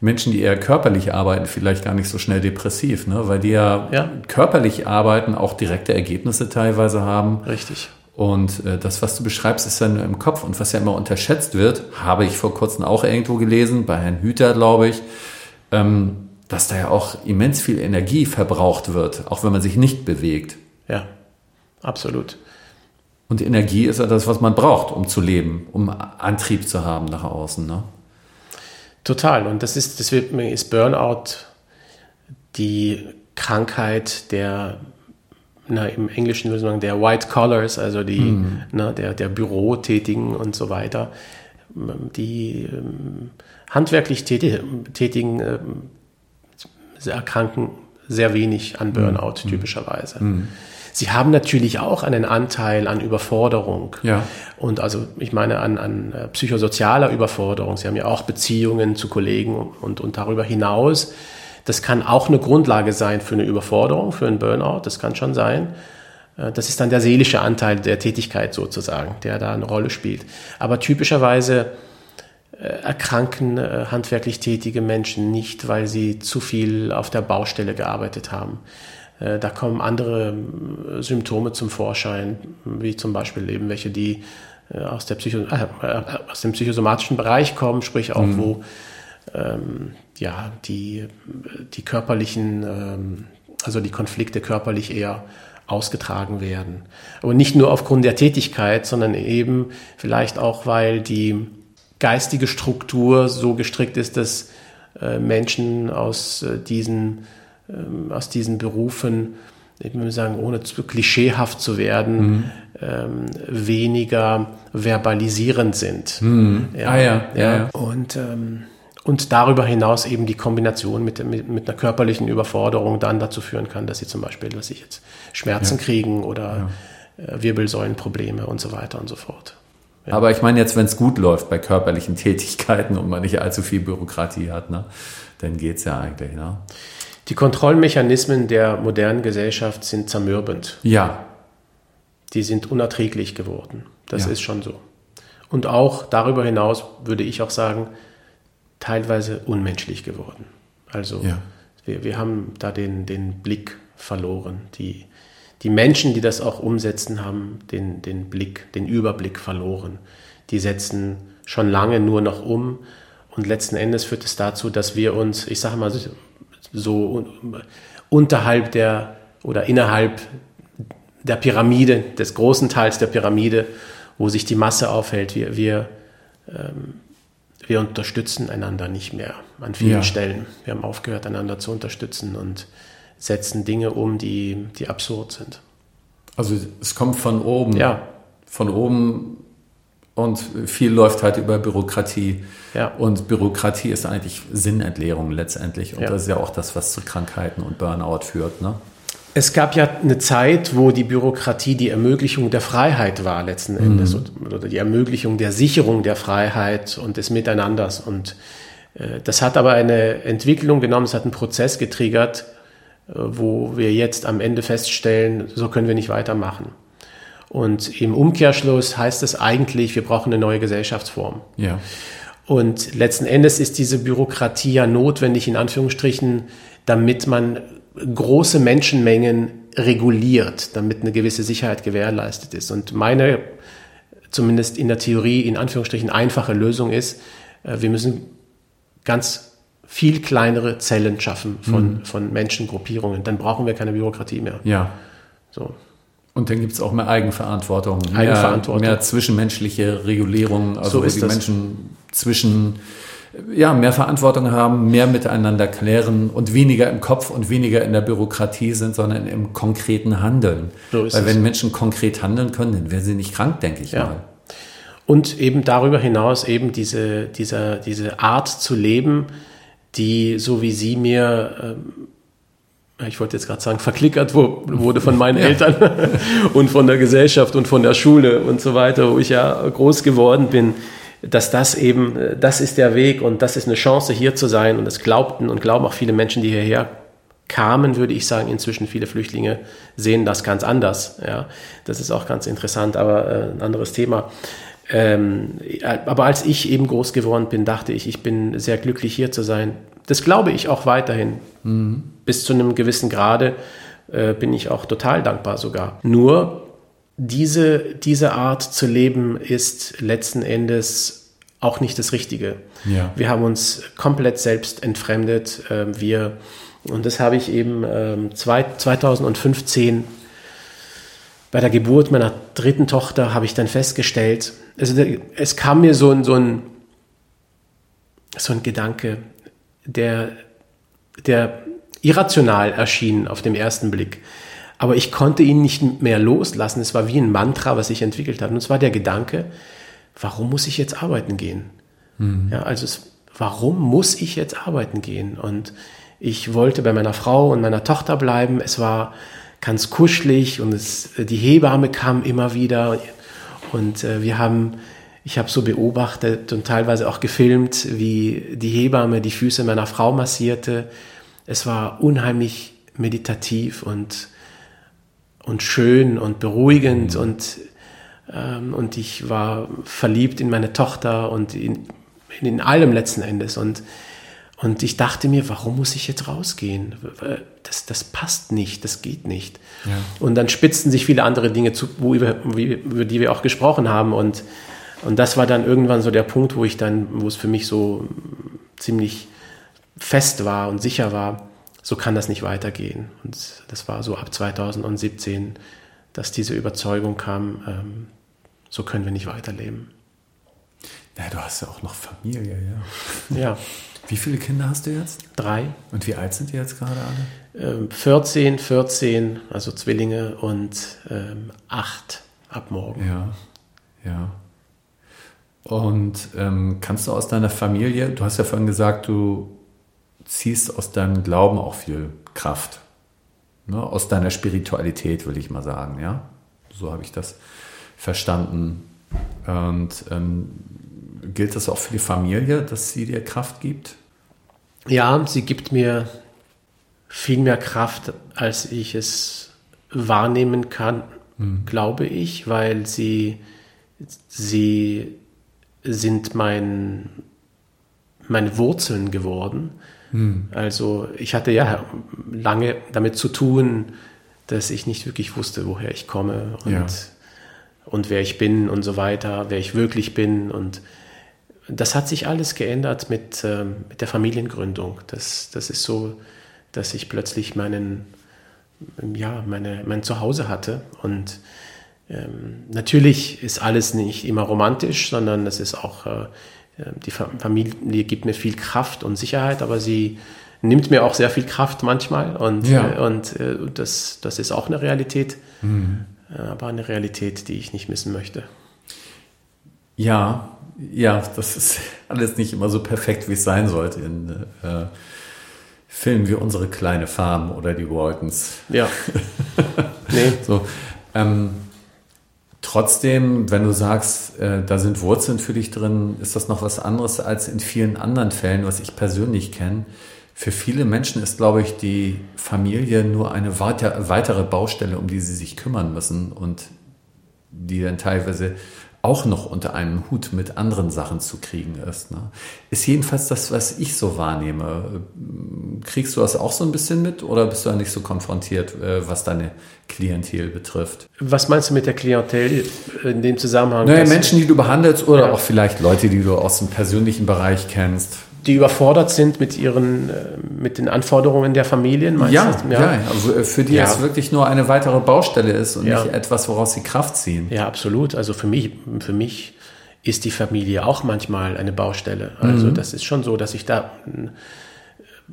Menschen, die eher körperlich arbeiten, vielleicht gar nicht so schnell depressiv, ne? weil die ja, ja. körperlich arbeiten, auch direkte Ergebnisse teilweise haben. Richtig. Und äh, das, was du beschreibst, ist ja nur im Kopf. Und was ja immer unterschätzt wird, habe ich vor kurzem auch irgendwo gelesen, bei Herrn Hüter, glaube ich, ähm, dass da ja auch immens viel Energie verbraucht wird, auch wenn man sich nicht bewegt. Ja, absolut. Und Energie ist ja das, was man braucht, um zu leben, um Antrieb zu haben nach außen. Ne? Total. Und das ist, deswegen ist Burnout die Krankheit der, na, im Englischen würde man sagen, der White Collars, also die, mhm. na, der, der Bürotätigen und so weiter. Die ähm, handwerklich Tätigen ähm, erkranken sehr wenig an mhm. Burnout mhm. typischerweise. Mhm. Sie haben natürlich auch einen Anteil an Überforderung. Ja. Und also ich meine an, an äh, psychosozialer Überforderung. Sie haben ja auch Beziehungen zu Kollegen und, und darüber hinaus. Das kann auch eine Grundlage sein für eine Überforderung, für einen Burnout. Das kann schon sein. Äh, das ist dann der seelische Anteil der Tätigkeit sozusagen, der da eine Rolle spielt. Aber typischerweise äh, erkranken handwerklich tätige Menschen nicht, weil sie zu viel auf der Baustelle gearbeitet haben. Äh, da kommen andere äh, Symptome zum Vorschein, wie zum Beispiel eben welche, die äh, aus, der Psycho aus dem psychosomatischen Bereich kommen, sprich auch mhm. wo ähm, ja, die, die körperlichen ähm, also die Konflikte körperlich eher ausgetragen werden. Aber nicht nur aufgrund der Tätigkeit, sondern eben vielleicht auch, weil die geistige Struktur so gestrickt ist, dass äh, Menschen aus äh, diesen, ähm, aus diesen Berufen, ich würde sagen, ohne zu klischeehaft zu werden, mhm. ähm, weniger verbalisierend sind. Mhm. Ja, ah, ja, ja, ja. Und ähm, und darüber hinaus eben die Kombination mit, mit, mit, einer körperlichen Überforderung dann dazu führen kann, dass sie zum Beispiel, dass sie jetzt Schmerzen ja. kriegen oder. Äh, Wirbelsäulenprobleme und so weiter und so fort. Ja. Aber ich meine jetzt, wenn es gut läuft bei körperlichen Tätigkeiten und man nicht allzu viel Bürokratie hat, ne, dann geht es ja eigentlich. Ne? Die Kontrollmechanismen der modernen Gesellschaft sind zermürbend. Ja. Die sind unerträglich geworden. Das ist schon so. Und auch darüber hinaus würde ich auch sagen, teilweise unmenschlich geworden. Also ja. wir, wir haben da den, den Blick verloren. Die, die Menschen, die das auch umsetzen, haben den, den Blick, den Überblick verloren. Die setzen schon lange nur noch um und letzten Endes führt es dazu, dass wir uns, ich sage mal so unterhalb der oder innerhalb der Pyramide, des großen Teils der Pyramide, wo sich die Masse aufhält, wir, wir ähm, wir unterstützen einander nicht mehr an vielen ja. Stellen. Wir haben aufgehört, einander zu unterstützen und setzen Dinge um, die, die absurd sind. Also es kommt von oben. Ja. Von oben und viel läuft halt über Bürokratie. Ja. Und Bürokratie ist eigentlich Sinnentleerung letztendlich. Und ja. das ist ja auch das, was zu Krankheiten und Burnout führt. Ne? Es gab ja eine Zeit, wo die Bürokratie die Ermöglichung der Freiheit war letzten Endes mhm. oder die Ermöglichung der Sicherung der Freiheit und des Miteinanders. Und äh, das hat aber eine Entwicklung genommen, es hat einen Prozess getriggert, äh, wo wir jetzt am Ende feststellen, so können wir nicht weitermachen. Und im Umkehrschluss heißt es eigentlich, wir brauchen eine neue Gesellschaftsform. Ja. Und letzten Endes ist diese Bürokratie ja notwendig, in Anführungsstrichen, damit man große Menschenmengen reguliert, damit eine gewisse Sicherheit gewährleistet ist. Und meine, zumindest in der Theorie, in Anführungsstrichen einfache Lösung ist, äh, wir müssen ganz viel kleinere Zellen schaffen von, mhm. von Menschengruppierungen. Dann brauchen wir keine Bürokratie mehr. Ja. So. Und dann gibt es auch mehr Eigenverantwortung, Eigenverantwortung. Mehr, mehr zwischenmenschliche Regulierung, also so wo die das. Menschen zwischen ja, mehr Verantwortung haben, mehr miteinander klären und weniger im Kopf und weniger in der Bürokratie sind, sondern im konkreten Handeln. So Weil wenn es. Menschen konkret handeln können, dann wären sie nicht krank, denke ich ja. mal. Und eben darüber hinaus eben diese, diese, diese Art zu leben, die, so wie sie mir, ähm, ich wollte jetzt gerade sagen, verklickert wurde von meinen ja. Eltern und von der Gesellschaft und von der Schule und so weiter, wo ich ja groß geworden bin, dass das eben, das ist der Weg und das ist eine Chance hier zu sein und das glaubten und glauben auch viele Menschen, die hierher kamen, würde ich sagen, inzwischen viele Flüchtlinge sehen das ganz anders. Ja, das ist auch ganz interessant, aber äh, ein anderes Thema. Ähm, aber als ich eben groß geworden bin, dachte ich, ich bin sehr glücklich hier zu sein. Das glaube ich auch weiterhin. Mhm. Bis zu einem gewissen Grade äh, bin ich auch total dankbar sogar. Nur diese, diese Art zu leben ist letzten Endes auch nicht das Richtige. Ja. Wir haben uns komplett selbst entfremdet. Ähm, wir, und das habe ich eben 2015 ähm, bei der Geburt meiner dritten Tochter habe ich dann festgestellt, also es kam mir so ein, so ein, so ein Gedanke, der, der irrational erschien auf dem ersten Blick. Aber ich konnte ihn nicht mehr loslassen. Es war wie ein Mantra, was sich entwickelt hat. Und es war der Gedanke, warum muss ich jetzt arbeiten gehen? Mhm. Ja, also es, warum muss ich jetzt arbeiten gehen? Und ich wollte bei meiner Frau und meiner Tochter bleiben. Es war ganz kuschelig und es, die Hebamme kam immer wieder. Und äh, wir haben, ich habe so beobachtet und teilweise auch gefilmt, wie die Hebamme die Füße meiner Frau massierte. Es war unheimlich meditativ und und schön und beruhigend mhm. und, ähm, und ich war verliebt in meine Tochter und in, in allem letzten Endes. Und, und ich dachte mir, warum muss ich jetzt rausgehen? Das, das passt nicht, das geht nicht. Ja. Und dann spitzten sich viele andere Dinge zu, wo, über, über die wir auch gesprochen haben. Und, und das war dann irgendwann so der Punkt, wo ich dann, wo es für mich so ziemlich fest war und sicher war, so kann das nicht weitergehen. Und das war so ab 2017, dass diese Überzeugung kam, ähm, so können wir nicht weiterleben. Ja, du hast ja auch noch Familie, ja. Ja. Wie viele Kinder hast du jetzt? Drei. Und wie alt sind die jetzt gerade alle? Ähm, 14, 14, also Zwillinge und ähm, 8 ab morgen. Ja, ja. Und ähm, kannst du aus deiner Familie, du hast ja vorhin gesagt, du ziehst aus deinem Glauben auch viel Kraft. Ne? Aus deiner Spiritualität, würde ich mal sagen, ja. So habe ich das verstanden. Und ähm, gilt das auch für die Familie, dass sie dir Kraft gibt? Ja, sie gibt mir viel mehr Kraft, als ich es wahrnehmen kann, mhm. glaube ich, weil sie, sie sind mein, meine Wurzeln geworden. Mhm. Also ich hatte ja lange damit zu tun, dass ich nicht wirklich wusste, woher ich komme und, ja. und wer ich bin und so weiter, wer ich wirklich bin. Und das hat sich alles geändert mit, äh, mit der Familiengründung. Das, das ist so, dass ich plötzlich meinen, ja, meine, mein Zuhause hatte. Und ähm, natürlich ist alles nicht immer romantisch, sondern es ist auch, äh die Familie gibt mir viel Kraft und Sicherheit, aber sie nimmt mir auch sehr viel Kraft manchmal. Und, ja. äh, und äh, das, das ist auch eine Realität, mhm. Äh, aber eine Realität, die ich nicht missen möchte. Ja, ja, das ist alles nicht immer so perfekt, wie es sein sollte in äh, Filmen wie unsere kleine Farm oder die Waltons. Ja. nee. so, ähm, trotzdem, wenn du sagst, äh, da sind Wurzeln für dich drin, ist das noch was anderes als in vielen anderen Fällen, was ich persönlich kenne. Für viele Menschen ist, glaube ich, die Familie nur eine weiter, weitere Baustelle, um die sie sich kümmern müssen und die dann teilweise auch noch unter einem Hut mit anderen Sachen zu kriegen ist. Ne? Ist jedenfalls das, was ich so wahrnehme. Kriegst du das auch so ein bisschen mit oder bist du da nicht so konfrontiert, äh, was deine Klientel betrifft? Was meinst du mit der Klientel in dem Zusammenhang? Naja, Menschen, die du behandelst oder ja. auch vielleicht Leute, die du aus dem persönlichen Bereich kennst die überfordert sind mit ihren äh, mit den Anforderungen der Familien meinst ja, du? Ja, ja, also äh, für die ja. es wirklich nur eine weitere Baustelle ist und ja. nicht etwas, woraus sie Kraft ziehen. Ja, absolut. Also für mich, für mich ist die Familie auch manchmal eine Baustelle. Also mhm. das ist schon so, dass ich da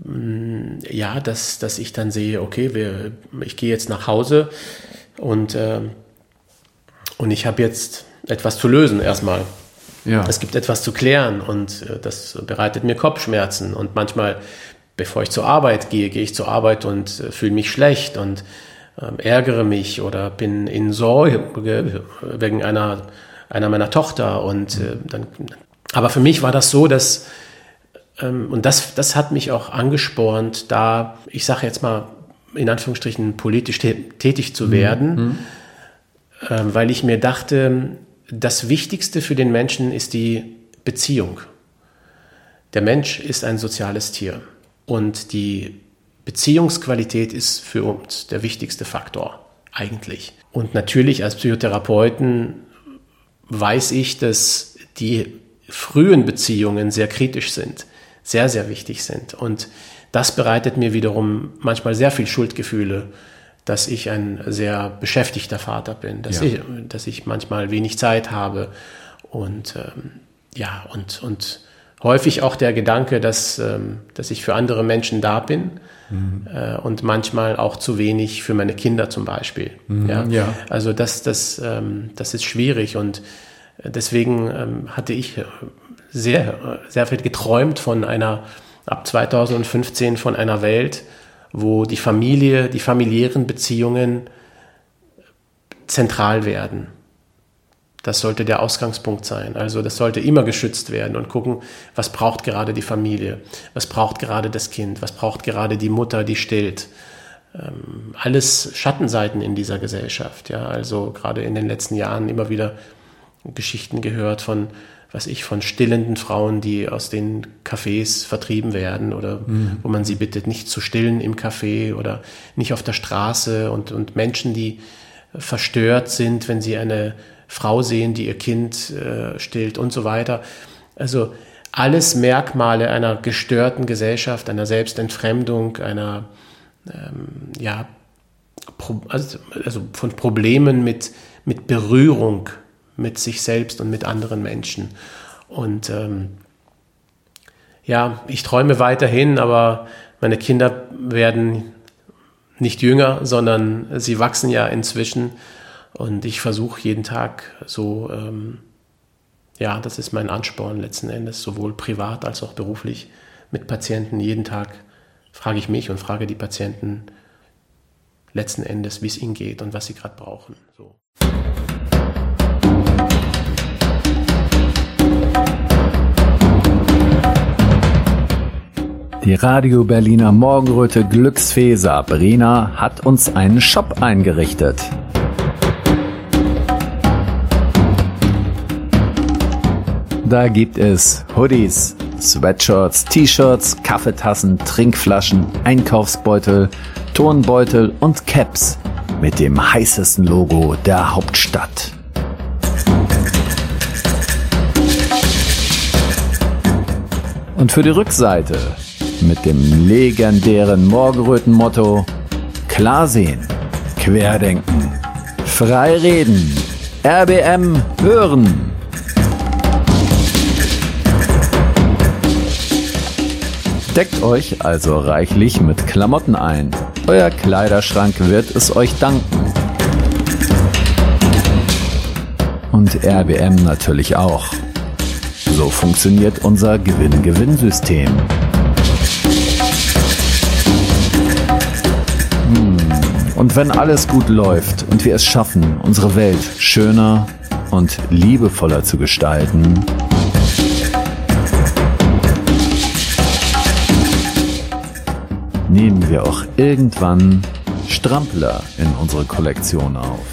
mm, ja, dass, dass ich dann sehe, okay, wir, ich gehe jetzt nach Hause und, äh, und ich habe jetzt etwas zu lösen erstmal. Ja. Es gibt etwas zu klären und äh, das bereitet mir Kopfschmerzen. Und manchmal, bevor ich zur Arbeit gehe, gehe ich zur Arbeit und äh, fühle mich schlecht und äh, ärgere mich oder bin in Sorge wegen einer, einer meiner Tochter. Und äh, dann, aber für mich war das so, dass, ähm, und das, das hat mich auch angespornt, da, ich sage jetzt mal, in Anführungsstrichen politisch tätig zu werden, mhm. äh, weil ich mir dachte, das Wichtigste für den Menschen ist die Beziehung. Der Mensch ist ein soziales Tier und die Beziehungsqualität ist für uns der wichtigste Faktor eigentlich. Und natürlich als Psychotherapeuten weiß ich, dass die frühen Beziehungen sehr kritisch sind, sehr, sehr wichtig sind. Und das bereitet mir wiederum manchmal sehr viel Schuldgefühle dass ich ein sehr beschäftigter Vater bin, dass, ja. ich, dass ich manchmal wenig Zeit habe und ähm, ja, und, und häufig auch der Gedanke, dass, ähm, dass ich für andere Menschen da bin mhm. äh, und manchmal auch zu wenig für meine Kinder zum Beispiel. Mhm, ja? ja? Also das, das, ähm, das ist schwierig und deswegen ähm, hatte ich sehr, sehr viel geträumt von einer, ab 2015 von einer Welt, wo die Familie, die familiären Beziehungen zentral werden. Das sollte der Ausgangspunkt sein. Also das sollte immer geschützt werden und gucken, was braucht gerade die Familie, was braucht gerade das Kind, was braucht gerade die Mutter, die stillt. Ähm, alles Schattenseiten in dieser Gesellschaft. Ja, also gerade in den letzten Jahren immer wieder Geschichten gehört von was ich, von stillenden Frauen, die aus den Cafés vertrieben werden oder mhm. wo man sie bittet, nicht zu stillen im Café oder nicht auf der Straße und, und Menschen, die verstört sind, wenn sie eine Frau sehen, die ihr Kind äh, stillt und so weiter. Also alles Merkmale einer gestörten Gesellschaft, einer Selbstentfremdung, einer ähm, ja, also, also von Problemen mit, mit Berührung mit sich selbst und mit anderen Menschen. Und ähm, ja, ich träume weiterhin, aber meine Kinder werden nicht jünger, sondern sie wachsen ja inzwischen. Und ich versuche jeden Tag so, ähm, ja, das ist mein Ansporn letzten Endes, sowohl privat als auch beruflich mit Patienten. Jeden Tag frage ich mich und frage die Patienten letzten Endes, wie es ihnen geht und was sie gerade brauchen. So. Die Radio Berliner Morgenröte Glücksfee Sabrina hat uns einen Shop eingerichtet. Da gibt es Hoodies, Sweatshirts, T-Shirts, Kaffeetassen, Trinkflaschen, Einkaufsbeutel, Turnbeutel und Caps mit dem heißesten Logo der Hauptstadt. Und für die Rückseite mit dem legendären Morgenröten-Motto Klar sehen, querdenken, frei reden, RBM hören. Deckt euch also reichlich mit Klamotten ein. Euer Kleiderschrank wird es euch danken. Und RBM natürlich auch. So funktioniert unser Gewinn-Gewinn-System. Und wenn alles gut läuft und wir es schaffen, unsere Welt schöner und liebevoller zu gestalten, nehmen wir auch irgendwann Strampler in unsere Kollektion auf.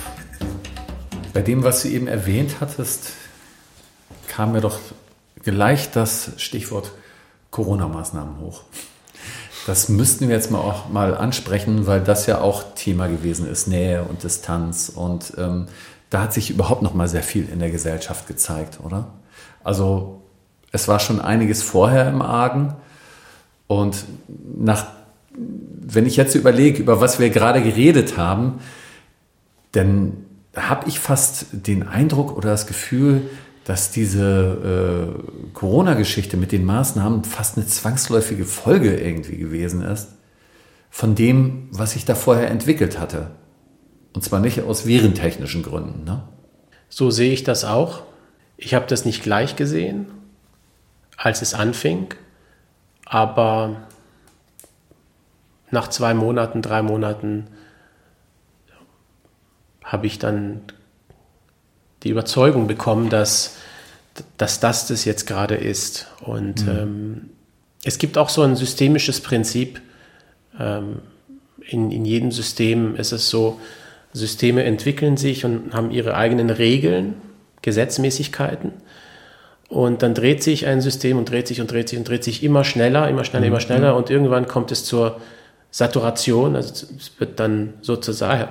Bei dem, was du eben erwähnt hattest, kam mir doch gleich das Stichwort Corona-Maßnahmen hoch. Das müssten wir jetzt mal auch mal ansprechen, weil das ja auch Thema gewesen ist, Nähe und Distanz. Und ähm, da hat sich überhaupt noch mal sehr viel in der Gesellschaft gezeigt, oder? Also es war schon einiges vorher im Argen. Und nach, wenn ich jetzt überlege, über was wir gerade geredet haben, dann habe ich fast den Eindruck oder das Gefühl, dass diese äh, Corona-Geschichte mit den Maßnahmen fast eine zwangsläufige Folge irgendwie gewesen ist von dem, was sich da vorher entwickelt hatte. Und zwar nicht aus virentechnischen Gründen. Ne? So sehe ich das auch. Ich habe das nicht gleich gesehen, als es anfing, aber nach zwei Monaten, drei Monaten habe ich dann die Überzeugung bekommen, dass, dass das das jetzt gerade ist. Und mhm. ähm, es gibt auch so ein systemisches Prinzip. Ähm, in, in jedem System ist es so, Systeme entwickeln sich und haben ihre eigenen Regeln, Gesetzmäßigkeiten. Und dann dreht sich ein System und dreht sich und dreht sich und dreht sich immer schneller, immer schneller, mhm. immer schneller. Und irgendwann kommt es zur Saturation. Also es wird dann sozusagen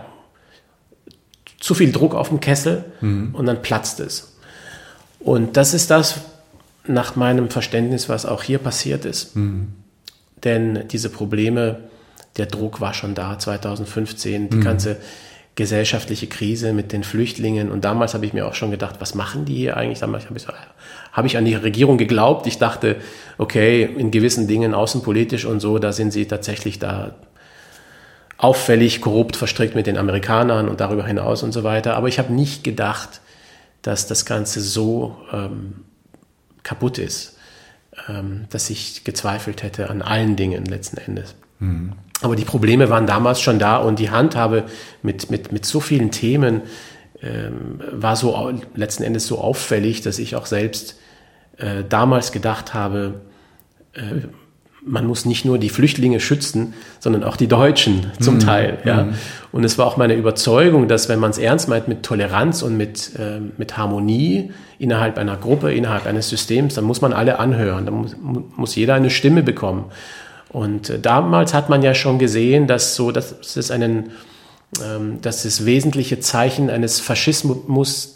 zu viel Druck auf dem Kessel mhm. und dann platzt es. Und das ist das, nach meinem Verständnis, was auch hier passiert ist. Mhm. Denn diese Probleme, der Druck war schon da 2015, die mhm. ganze gesellschaftliche Krise mit den Flüchtlingen. Und damals habe ich mir auch schon gedacht, was machen die hier eigentlich? Damals habe ich, hab ich an die Regierung geglaubt. Ich dachte, okay, in gewissen Dingen außenpolitisch und so, da sind sie tatsächlich da auffällig korrupt verstrickt mit den Amerikanern und darüber hinaus und so weiter. Aber ich habe nicht gedacht, dass das Ganze so ähm, kaputt ist, ähm, dass ich gezweifelt hätte an allen Dingen letzten Endes. Mhm. Aber die Probleme waren damals schon da und die Handhabe mit, mit, mit so vielen Themen ähm, war so letzten Endes so auffällig, dass ich auch selbst äh, damals gedacht habe, äh, man muss nicht nur die Flüchtlinge schützen, sondern auch die Deutschen zum mhm. Teil. Ja. Mhm. Und es war auch meine Überzeugung, dass wenn man es ernst meint mit Toleranz und mit, äh, mit Harmonie innerhalb einer Gruppe, innerhalb eines Systems, dann muss man alle anhören, dann muss, muss jeder eine Stimme bekommen. Und äh, damals hat man ja schon gesehen, dass so, dass es einen, ähm, dass es wesentliche Zeichen eines Faschismus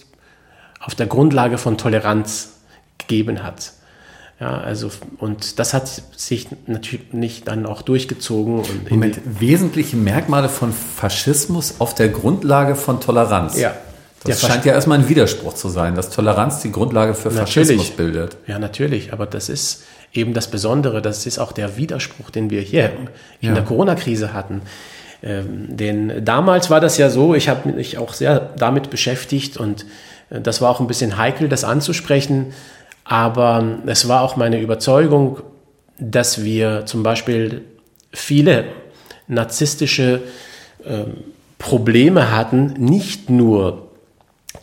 auf der Grundlage von Toleranz gegeben hat. Ja, also, und das hat sich natürlich nicht dann auch durchgezogen. Und Moment, wesentliche Merkmale von Faschismus auf der Grundlage von Toleranz. Ja. Das scheint ja erstmal ein Widerspruch zu sein, dass Toleranz die Grundlage für Faschismus Natürlich. bildet. Ja, natürlich, aber das ist eben das Besondere, das ist auch der Widerspruch, den wir hier in Ja. der Corona-Krise hatten. Ähm, denn damals war das ja so, ich habe mich auch sehr damit beschäftigt und äh, das war auch ein bisschen heikel, das anzusprechen, aber es war auch meine Überzeugung, dass wir zum Beispiel viele narzisstische ähm, Probleme hatten, nicht nur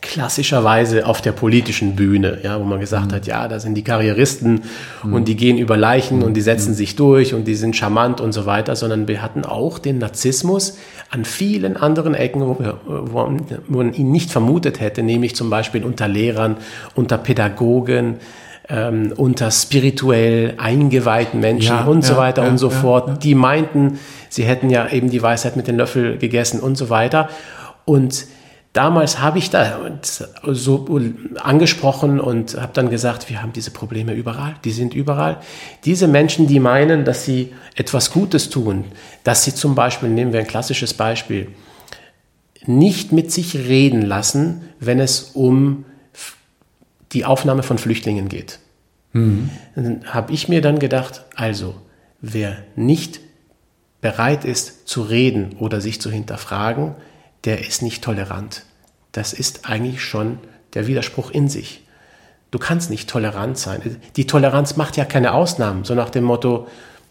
klassischerweise auf der politischen Bühne, ja, wo man gesagt hat, ja, da sind die Karrieristen und die gehen über Leichen und die setzen sich durch und die sind charmant und so weiter, sondern wir hatten auch den Narzissmus an vielen anderen Ecken, wo, wir, wo, man- ihn nicht vermutet hätte, nämlich zum Beispiel unter Lehrern, unter Pädagogen, ähm, unter spirituell eingeweihten Menschen Ja, und so ja, weiter ja, und so fort. Die meinten, sie hätten ja eben die Weisheit mit den Löffel gegessen und so weiter. Und damals habe ich da so angesprochen und habe dann gesagt, wir haben diese Probleme überall, die sind überall. Diese Menschen, die meinen, dass sie etwas Gutes tun, dass sie zum Beispiel, nehmen wir ein klassisches Beispiel, nicht mit sich reden lassen, wenn es um die Aufnahme von Flüchtlingen geht. Dann habe ich mir dann gedacht, also wer nicht bereit ist zu reden oder sich zu hinterfragen, der ist nicht tolerant. Das ist eigentlich schon der Widerspruch in sich. Du kannst nicht tolerant sein. Die Toleranz macht ja keine Ausnahmen, so nach dem Motto,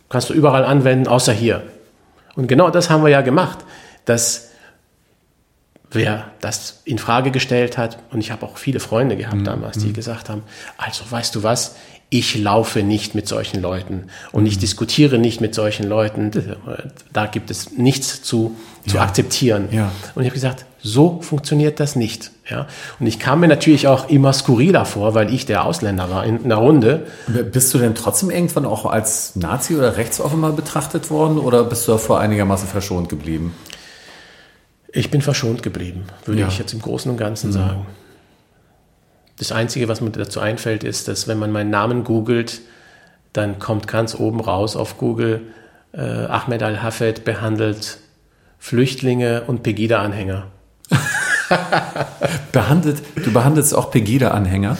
kannst du überall anwenden, außer hier. Und genau das haben wir ja gemacht, dass wer das in Frage gestellt hat, und ich habe auch viele Freunde gehabt damals, die gesagt haben, also weißt du was, ich laufe nicht mit solchen Leuten und ich diskutiere nicht mit solchen Leuten, da gibt es nichts zu, zu akzeptieren. Ja. Und ich habe gesagt, so funktioniert das nicht. Ja? Und ich kam mir natürlich auch immer skurriler vor, weil ich der Ausländer war in einer Runde. Bist du denn trotzdem irgendwann auch als Nazi oder rechtsoffen mal betrachtet worden oder bist du davor einigermaßen verschont geblieben? Ich bin verschont geblieben, würde Ja. ich jetzt im Großen und Ganzen sagen. Das Einzige, was mir dazu einfällt, ist, dass wenn man meinen Namen googelt, dann kommt ganz oben raus auf Google, äh, Ahmed Al-Hafed behandelt Flüchtlinge und Pegida-Anhänger. Behandelt, du behandelst auch Pegida-Anhänger?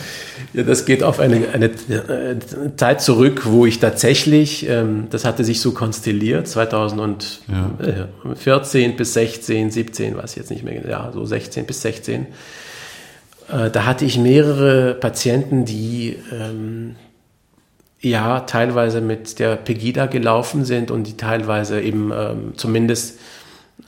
Ja, das geht auf eine, eine äh, Zeit zurück, wo ich tatsächlich, ähm, das hatte sich so konstelliert, 2014 bis 16, 17, weiß ich jetzt nicht mehr, genau, ja, so 16 bis 16. Äh, da hatte ich mehrere Patienten, die ähm, ja teilweise mit der Pegida gelaufen sind und die teilweise eben ähm, zumindest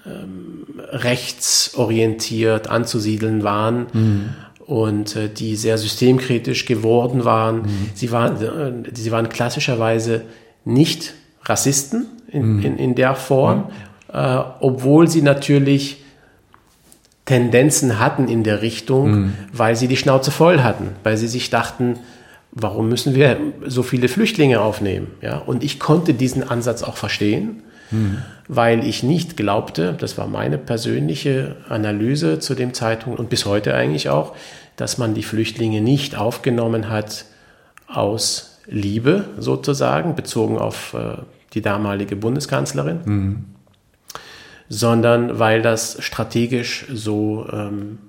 ähm, rechtsorientiert anzusiedeln waren und äh, die sehr systemkritisch geworden waren. Sie, waren äh, sie waren klassischerweise nicht Rassisten in, in, in der Form, äh, obwohl sie natürlich Tendenzen hatten in der Richtung, weil sie die Schnauze voll hatten, weil sie sich dachten, warum müssen wir so viele Flüchtlinge aufnehmen? Ja, und ich konnte diesen Ansatz auch verstehen, weil ich nicht glaubte, das war meine persönliche Analyse zu dem Zeitpunkt und bis heute eigentlich auch, dass man die Flüchtlinge nicht aufgenommen hat aus Liebe sozusagen, bezogen auf äh, die damalige Bundeskanzlerin, sondern weil das strategisch so ähm,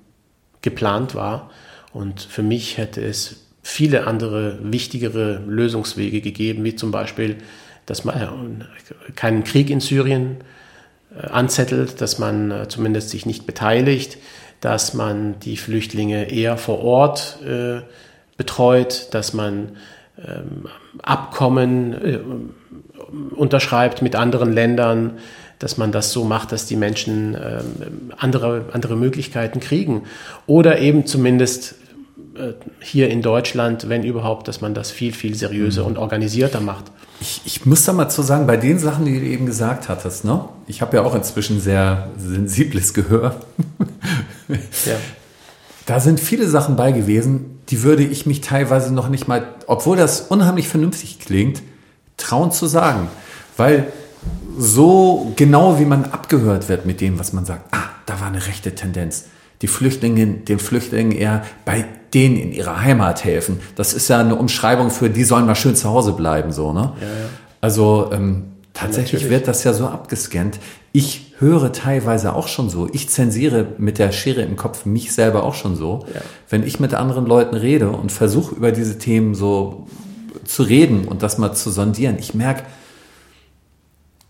geplant war. Und für mich hätte es viele andere wichtigere Lösungswege gegeben, wie zum Beispiel, dass man äh, keinen Krieg in Syrien äh, anzettelt, dass man äh, zumindest sich nicht beteiligt, dass man die Flüchtlinge eher vor Ort äh, betreut, dass man ähm, Abkommen äh, unterschreibt mit anderen Ländern, dass man das so macht, dass die Menschen ähm, andere, andere Möglichkeiten kriegen. Oder eben zumindest äh, hier in Deutschland, wenn überhaupt, dass man das viel, viel seriöser und organisierter macht. Ich, ich muss da mal zu sagen, bei den Sachen, die du eben gesagt hattest, ne? ich habe ja auch inzwischen sehr sensibles Gehör. Ja. Da sind viele Sachen bei gewesen, die würde ich mich teilweise noch nicht mal, obwohl das unheimlich vernünftig klingt, trauen zu sagen. Weil so genau wie man abgehört wird mit dem, was man sagt, ah, da war eine rechte Tendenz. die Flüchtlinge, den Flüchtlingen eher bei denen in ihrer Heimat helfen. Das ist ja eine Umschreibung für, die sollen mal schön zu Hause bleiben, so, ne? Ja, ja. Also ähm, tatsächlich ja, wird das ja so abgescannt. Ich höre teilweise auch schon so. Ich zensiere mit der Schere im Kopf mich selber auch schon so. Ja. Wenn ich mit anderen Leuten rede und versuche über diese Themen so zu reden und das mal zu sondieren, ich merke,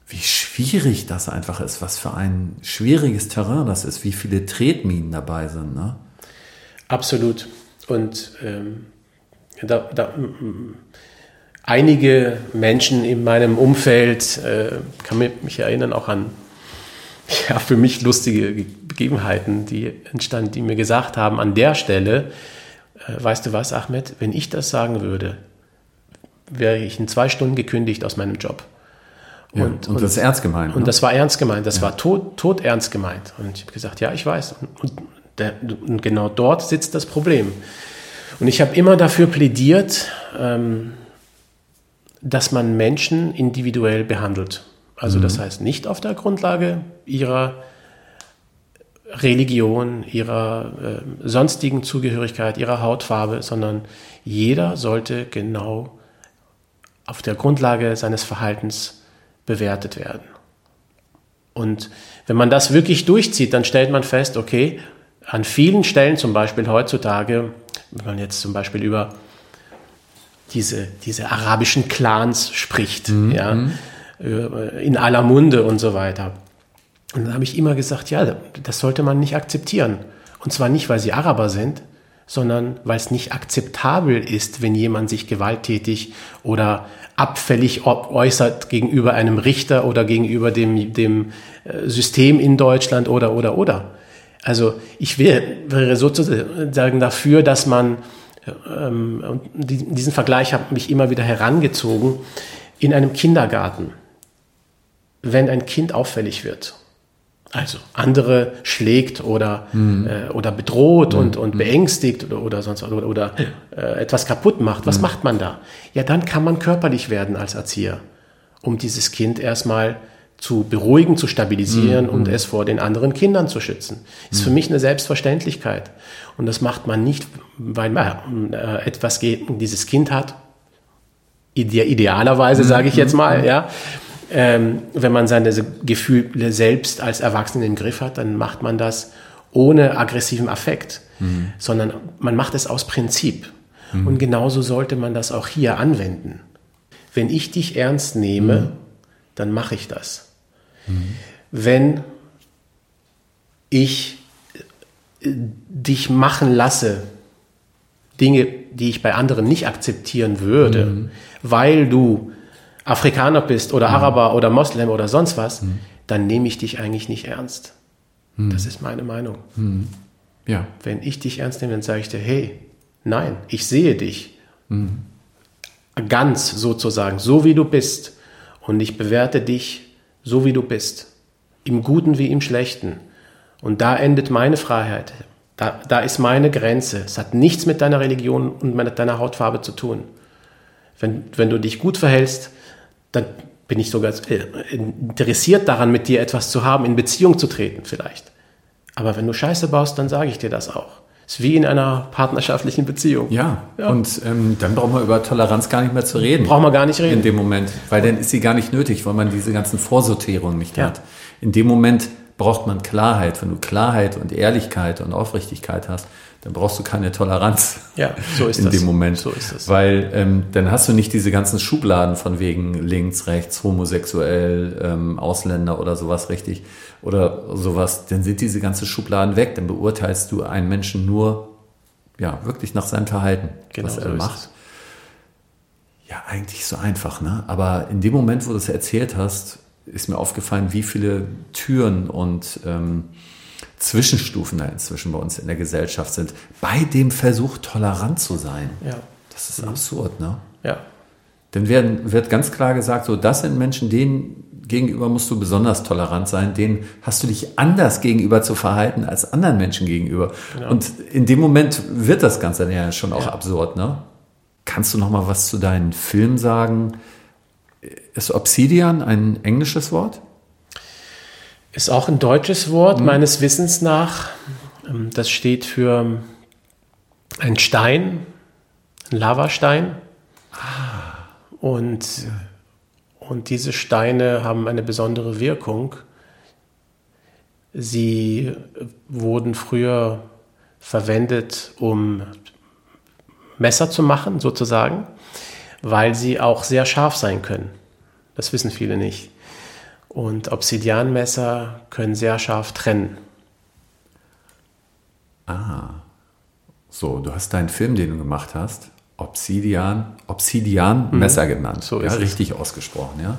wie schwierig das einfach ist, was für ein schwieriges Terrain das ist, wie viele Tretminen dabei sind. Ne? Absolut. Und ähm, da, da, einige Menschen in meinem Umfeld, äh, kann mich erinnern auch an ja, für mich lustige Begebenheiten, die entstanden, die mir gesagt haben, an der Stelle, äh, weißt du was, Ahmed, wenn ich das sagen würde, wäre ich in zwei Stunden gekündigt aus meinem Job. Und, ja, und, und, das ist ernst gemeint. Und ne? das war ernst gemeint, das ja. war tot, tot ernst gemeint. Und ich habe gesagt, ja, ich weiß. Und, der, und, genau dort sitzt das Problem. Und ich habe immer dafür plädiert, ähm, dass man Menschen individuell behandelt. Also mhm. das heißt nicht auf der Grundlage ihrer Religion, ihrer äh, sonstigen Zugehörigkeit, ihrer Hautfarbe, sondern jeder sollte genau auf der Grundlage seines Verhaltens bewertet werden. Und wenn man das wirklich durchzieht, dann stellt man fest, okay, an vielen Stellen, zum Beispiel heutzutage, wenn man jetzt zum Beispiel über diese, diese arabischen Clans spricht, mhm. ja, mhm. in aller Munde und so weiter. Und dann habe ich immer gesagt, ja, das sollte man nicht akzeptieren. Und zwar nicht, weil sie Araber sind, sondern weil es nicht akzeptabel ist, wenn jemand sich gewalttätig oder abfällig äußert gegenüber einem Richter oder gegenüber dem, dem äh, System in Deutschland oder, oder, oder. Also ich wäre sozusagen dafür, dass man, ähm, diesen Vergleich habe ich immer wieder herangezogen, in einem Kindergarten, wenn ein Kind auffällig wird also andere schlägt oder, mhm. äh, oder bedroht mhm. und, und mhm. beängstigt oder, oder sonst oder, oder äh, etwas kaputt macht. Was mhm. macht man da? Ja, dann kann man körperlich werden als Erzieher, um dieses Kind erstmal zu beruhigen, zu stabilisieren mhm. und es vor den anderen Kindern zu schützen. Ist für mich eine Selbstverständlichkeit. Und das macht man nicht, weil man äh, etwas gegen dieses Kind hat. Ide idealerweise, sage ich jetzt mal, ja ähm, wenn man seine Gefühle selbst als Erwachsene im Griff hat, dann macht man das ohne aggressiven Affekt, mhm. sondern man macht es aus Prinzip. Mhm. Und genauso sollte man das auch hier anwenden. Wenn ich dich ernst nehme, mhm. dann mache ich das. Mhm. Wenn ich äh, dich machen lasse, Dinge, die ich bei anderen nicht akzeptieren würde, mhm. weil du Afrikaner bist oder mhm. Araber oder Moslem oder sonst was, mhm. dann nehme ich dich eigentlich nicht ernst. Mhm. Das ist meine Meinung. Ja. Wenn ich dich ernst nehme, dann sage ich dir, hey, nein, ich sehe dich. Mhm. Ganz sozusagen, so wie du bist. Und ich bewerte dich so wie du bist. Im Guten wie im Schlechten. Und da endet meine Freiheit. Da, da ist meine Grenze. Es hat nichts mit deiner Religion und mit deiner Hautfarbe zu tun. Wenn, wenn du dich gut verhältst, dann bin ich sogar äh, interessiert daran, mit dir etwas zu haben, in Beziehung zu treten vielleicht. Aber wenn du Scheiße baust, dann sage ich dir das auch. Ist wie in einer partnerschaftlichen Beziehung. Ja, ja. und ähm, dann braucht man über Toleranz gar nicht mehr zu reden. Braucht man gar nicht reden. In dem Moment, weil dann ist sie gar nicht nötig, weil man diese ganzen Vorsortierungen nicht ja. hat. In dem Moment braucht man Klarheit. Wenn du Klarheit und Ehrlichkeit und Aufrichtigkeit hast, dann brauchst du keine Toleranz. Ja, so ist in das. dem Moment. So ist es. Weil ähm, dann hast du nicht diese ganzen Schubladen von wegen links, rechts, homosexuell, ähm, Ausländer oder sowas richtig oder sowas. Dann sind diese ganzen Schubladen weg. Dann beurteilst du einen Menschen nur ja wirklich nach seinem Verhalten, genau, was er so macht. Ja, eigentlich so einfach, ne? Aber in dem Moment, wo du es erzählt hast, ist mir aufgefallen, wie viele Türen und ähm, Zwischenstufen da inzwischen bei uns in der Gesellschaft sind, bei dem Versuch, tolerant zu sein. Ja. Das ist mhm. absurd, ne? Ja. Denn werden, wird ganz klar gesagt, so, das sind Menschen, denen gegenüber musst du besonders tolerant sein, denen hast du dich anders gegenüber zu verhalten als anderen Menschen gegenüber. Genau. Und in dem Moment wird das Ganze ja schon auch ja. absurd, ne? Kannst du noch mal was zu deinen Filmen sagen? Ist Obsidian ein englisches Wort? Ist auch ein deutsches Wort, mhm. meines Wissens nach. Ähm, das steht für ein Stein, ein Lavastein. Und, und diese Steine haben eine besondere Wirkung. Sie wurden früher verwendet, um Messer zu machen, sozusagen, weil sie auch sehr scharf sein können. Das wissen viele nicht. Und Obsidianmesser können sehr scharf trennen. Ah. So, du hast deinen Film, den du gemacht hast, Obsidian, Obsidian-Messer mhm. genannt. So ist ja, richtig ausgesprochen, ja.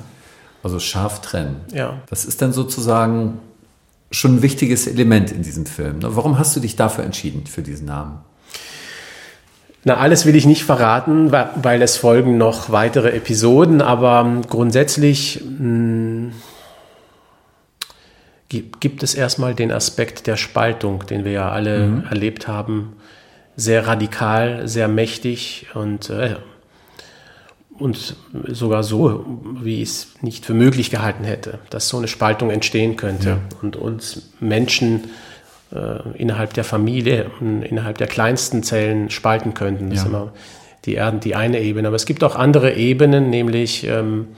Also scharf trennen. Ja. Das ist dann sozusagen schon ein wichtiges Element in diesem Film. Ne? Warum hast du dich dafür entschieden, für diesen Namen? Na, alles will ich nicht verraten, weil es folgen noch weitere Episoden, aber grundsätzlich mh, hm, gibt es erstmal den Aspekt der Spaltung, den wir ja alle mhm. erlebt haben. Sehr radikal, sehr mächtig und, äh, und sogar so, wie ich es nicht für möglich gehalten hätte, dass so eine Spaltung entstehen könnte ja. und uns Menschen äh, innerhalb der Familie, innerhalb der kleinsten Zellen spalten könnten. Das ja. ist immer die, die eine Ebene. Aber es gibt auch andere Ebenen, nämlich ähm,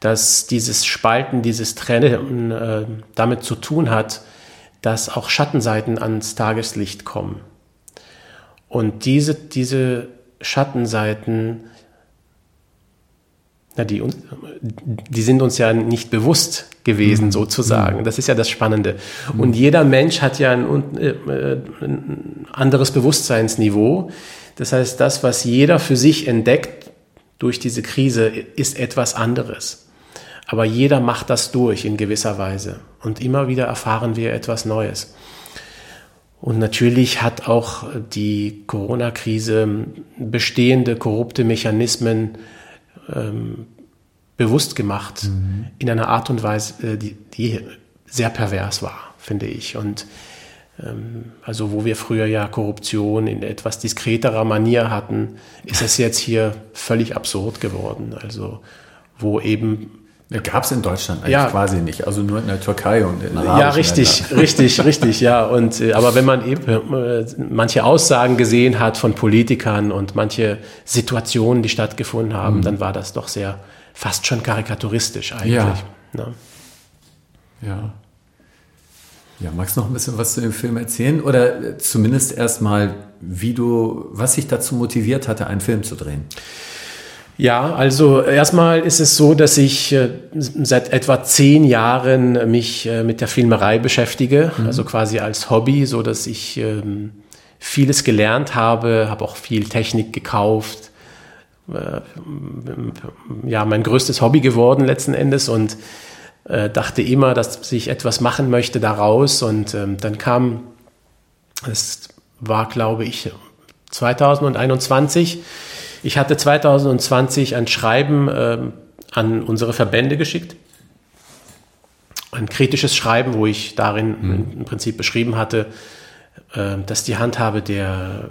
dass dieses Spalten, dieses Trennen äh, damit zu tun hat, dass auch Schattenseiten ans Tageslicht kommen. Und diese, diese Schattenseiten, na, die, die sind uns ja nicht bewusst gewesen, mhm. sozusagen. Das ist ja das Spannende. Mhm. Und jeder Mensch hat ja ein, äh, ein anderes Bewusstseinsniveau. Das heißt, das, was jeder für sich entdeckt durch diese Krise, ist etwas anderes. Aber jeder macht das durch in gewisser Weise. Und immer wieder erfahren wir etwas Neues. Und natürlich hat auch die Corona-Krise bestehende korrupte Mechanismen ähm, bewusst gemacht, mhm. in einer Art und Weise, äh, die, die sehr pervers war, finde ich. Und ähm, also wo wir früher ja Korruption in etwas diskreterer Manier hatten, ist es jetzt hier völlig absurd geworden. Also wo eben Gab es in Deutschland eigentlich ja. quasi nicht, also nur in der Türkei und in Ja, richtig, Ländern. richtig, richtig, ja. Und äh, aber wenn man eben äh, manche Aussagen gesehen hat von Politikern und manche Situationen, die stattgefunden haben, mhm. dann war das doch sehr fast schon karikaturistisch eigentlich. Ja. Ne? ja. Ja, magst du noch ein bisschen was zu dem Film erzählen? Oder zumindest erstmal, wie du, was dich dazu motiviert hatte, einen Film zu drehen? Ja, also erstmal ist es so, dass ich äh, seit etwa zehn Jahren mich äh, mit der Filmerei beschäftige, mhm. also quasi als Hobby, so dass ich ähm, vieles gelernt habe, habe auch viel Technik gekauft. Äh, ja, mein größtes Hobby geworden letzten Endes und dachte immer, dass ich etwas machen möchte daraus und ähm, dann kam, es war glaube ich 2021, ich hatte 2020 ein Schreiben äh, an unsere Verbände geschickt. Ein kritisches Schreiben, wo ich darin mhm. im Prinzip beschrieben hatte, äh, dass die Handhabe der,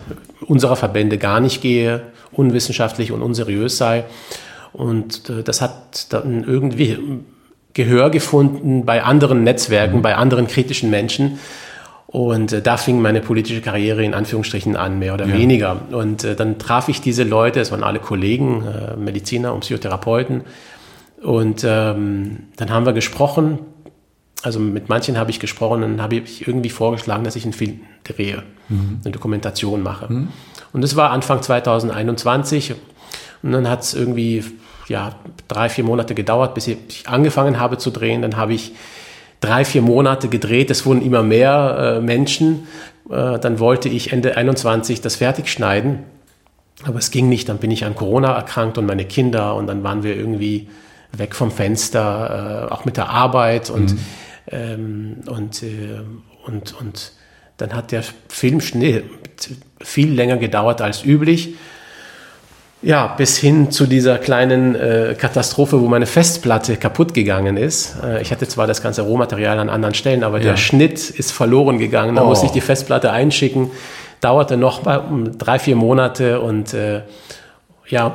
unserer Verbände gar nicht gehe, unwissenschaftlich und unseriös sei. Und äh, das hat dann irgendwie Gehör gefunden bei anderen Netzwerken, mhm. bei anderen kritischen Menschen. Und äh, da fing meine politische Karriere in Anführungsstrichen an, mehr oder ja. weniger. Und äh, dann traf ich diese Leute, es waren alle Kollegen, äh, Mediziner und Psychotherapeuten. Und ähm, dann haben wir gesprochen. Also mit manchen habe ich gesprochen und dann habe ich irgendwie vorgeschlagen, dass ich einen Film drehe, mhm. eine Dokumentation mache. Mhm. Und das war Anfang 2021. Und dann hat es irgendwie ja, drei, vier Monate gedauert, bis ich angefangen habe zu drehen. Dann habe ich drei, vier Monate gedreht. Es wurden immer mehr äh, Menschen. Äh, dann wollte ich Ende 21 das fertig schneiden. Aber es ging nicht. Dann bin ich an Corona erkrankt und meine Kinder. Und dann waren wir irgendwie weg vom Fenster, äh, auch mit der Arbeit. Und, mhm. ähm, und, äh, und, und dann hat der Filmschnitt viel länger gedauert als üblich. Ja, bis hin zu dieser kleinen äh, Katastrophe, wo meine Festplatte kaputt gegangen ist. Äh, ich hatte zwar das ganze Rohmaterial an anderen Stellen, aber ja. der Schnitt ist verloren gegangen. Da oh. musste ich die Festplatte einschicken. Dauerte noch drei, vier Monate und äh, ja,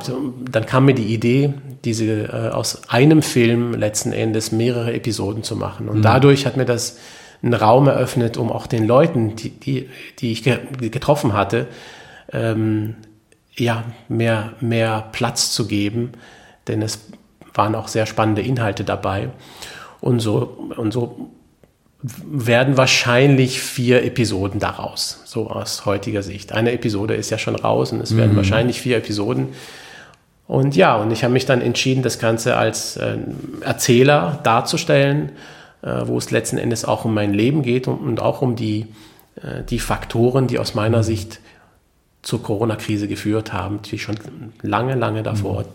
dann kam mir die Idee, diese äh, aus einem Film letzten Endes mehrere Episoden zu machen. Und mhm. dadurch hat mir das einen Raum eröffnet, um auch den Leuten, die, die, die ich getroffen hatte, ähm, ja, mehr, mehr Platz zu geben, denn es waren auch sehr spannende Inhalte dabei. Und so, und so werden wahrscheinlich vier Episoden daraus, so aus heutiger Sicht. Eine Episode ist ja schon raus und es werden mhm. wahrscheinlich vier Episoden. Und ja, und ich habe mich dann entschieden, das Ganze als äh, Erzähler darzustellen, äh, wo es letzten Endes auch um mein Leben geht und, und auch um die, äh, die Faktoren, die aus meiner Sicht zur Corona-Krise geführt haben, die schon lange, lange davor mhm.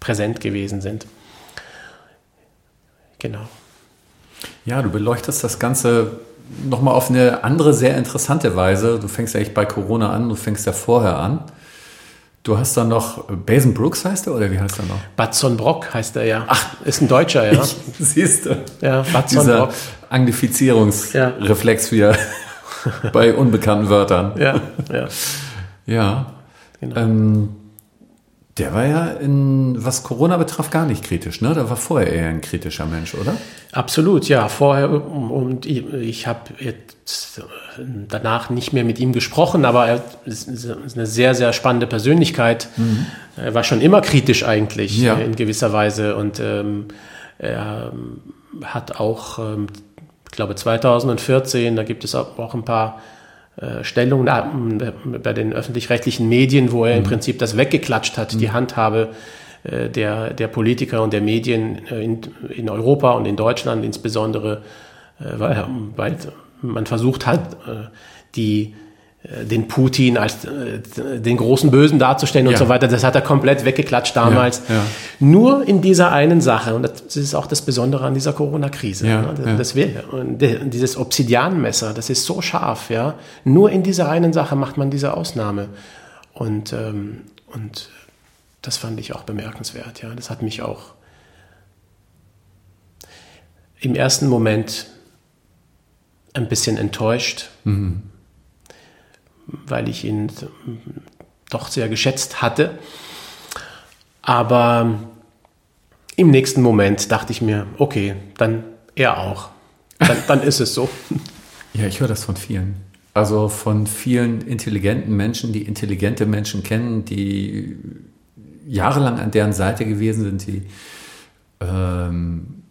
präsent gewesen sind. Genau. Ja, du beleuchtest das Ganze nochmal auf eine andere, sehr interessante Weise. Du fängst ja eigentlich bei Corona an, du fängst ja vorher an. Du hast dann noch, Basen Brooks heißt er oder wie heißt er noch? Batson Brock heißt er ja. Ach, ist ein Deutscher, ja. siehst du. Ja, Batson Dieser Brock. Anglifizierungsreflex ja. wieder bei unbekannten Wörtern. Ja, ja. Ja. Genau. Ähm, der war ja in, was Corona betraf, gar nicht kritisch, ne? Der war vorher eher ein kritischer Mensch, oder? Absolut, ja. Vorher, und ich habe jetzt danach nicht mehr mit ihm gesprochen, aber er ist eine sehr, sehr spannende Persönlichkeit. Mhm. Er war schon immer kritisch eigentlich, ja. in gewisser Weise. Und ähm, er hat auch, ähm, ich glaube, 2014, da gibt es auch ein paar äh, Stellungnahmen äh, bei den öffentlich-rechtlichen Medien, wo er im mhm. Prinzip das weggeklatscht hat, die mhm. Handhabe äh, der, der Politiker und der Medien in, in Europa und in Deutschland insbesondere, weil, weil man versucht hat, die äh, den Putin als äh, den großen Bösen darzustellen und ja. so weiter. Das hat er komplett weggeklatscht damals. Ja, ja. Nur in dieser einen Sache. Und das ist auch das Besondere an dieser Corona-Krise. Ne? Das, das dieses Obsidianmesser, das ist so scharf. Ja, Nur in dieser einen Sache macht man diese Ausnahme. Und, ähm, und das fand ich auch bemerkenswert. Ja, Das hat mich auch im ersten Moment ein bisschen enttäuscht. Mhm weil ich ihn doch sehr geschätzt hatte. Aber im nächsten Moment dachte ich mir, okay, dann er auch. Dann, dann ist es so. Ja, ich höre das von vielen. Also von vielen intelligenten Menschen, die intelligente Menschen kennen, die jahrelang an deren Seite gewesen sind, die ähm,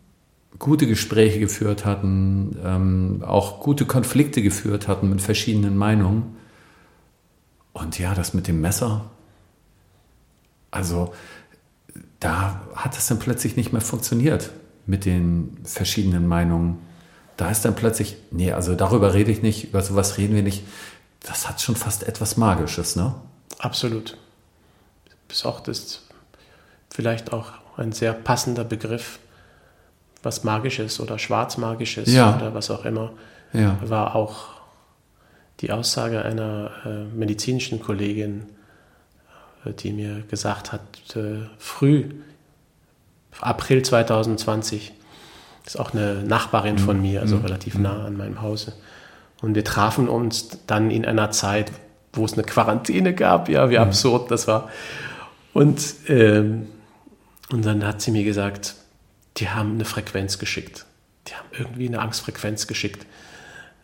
gute Gespräche geführt hatten, ähm, auch gute Konflikte geführt hatten mit verschiedenen Meinungen. Und ja, das mit dem Messer, also da hat es dann plötzlich nicht mehr funktioniert mit den verschiedenen Meinungen. Da ist dann plötzlich, nee, also darüber rede ich nicht, über sowas reden wir nicht. Das hat schon fast etwas Magisches, ne? Absolut. Ist auch das, vielleicht auch ein sehr passender Begriff, was Magisches oder Schwarzmagisches ja. oder was auch immer, ja. war auch die Aussage einer äh, medizinischen Kollegin, äh, die mir gesagt hat, äh, früh, April 2020, ist auch eine Nachbarin von mhm. mir, also mhm. relativ mhm. nah an meinem Hause. Und wir trafen uns dann in einer Zeit, wo es eine Quarantäne gab. Ja, wie mhm. absurd das war. Und, ähm, und dann hat sie mir gesagt, die haben eine Frequenz geschickt. Die haben irgendwie eine Angstfrequenz geschickt.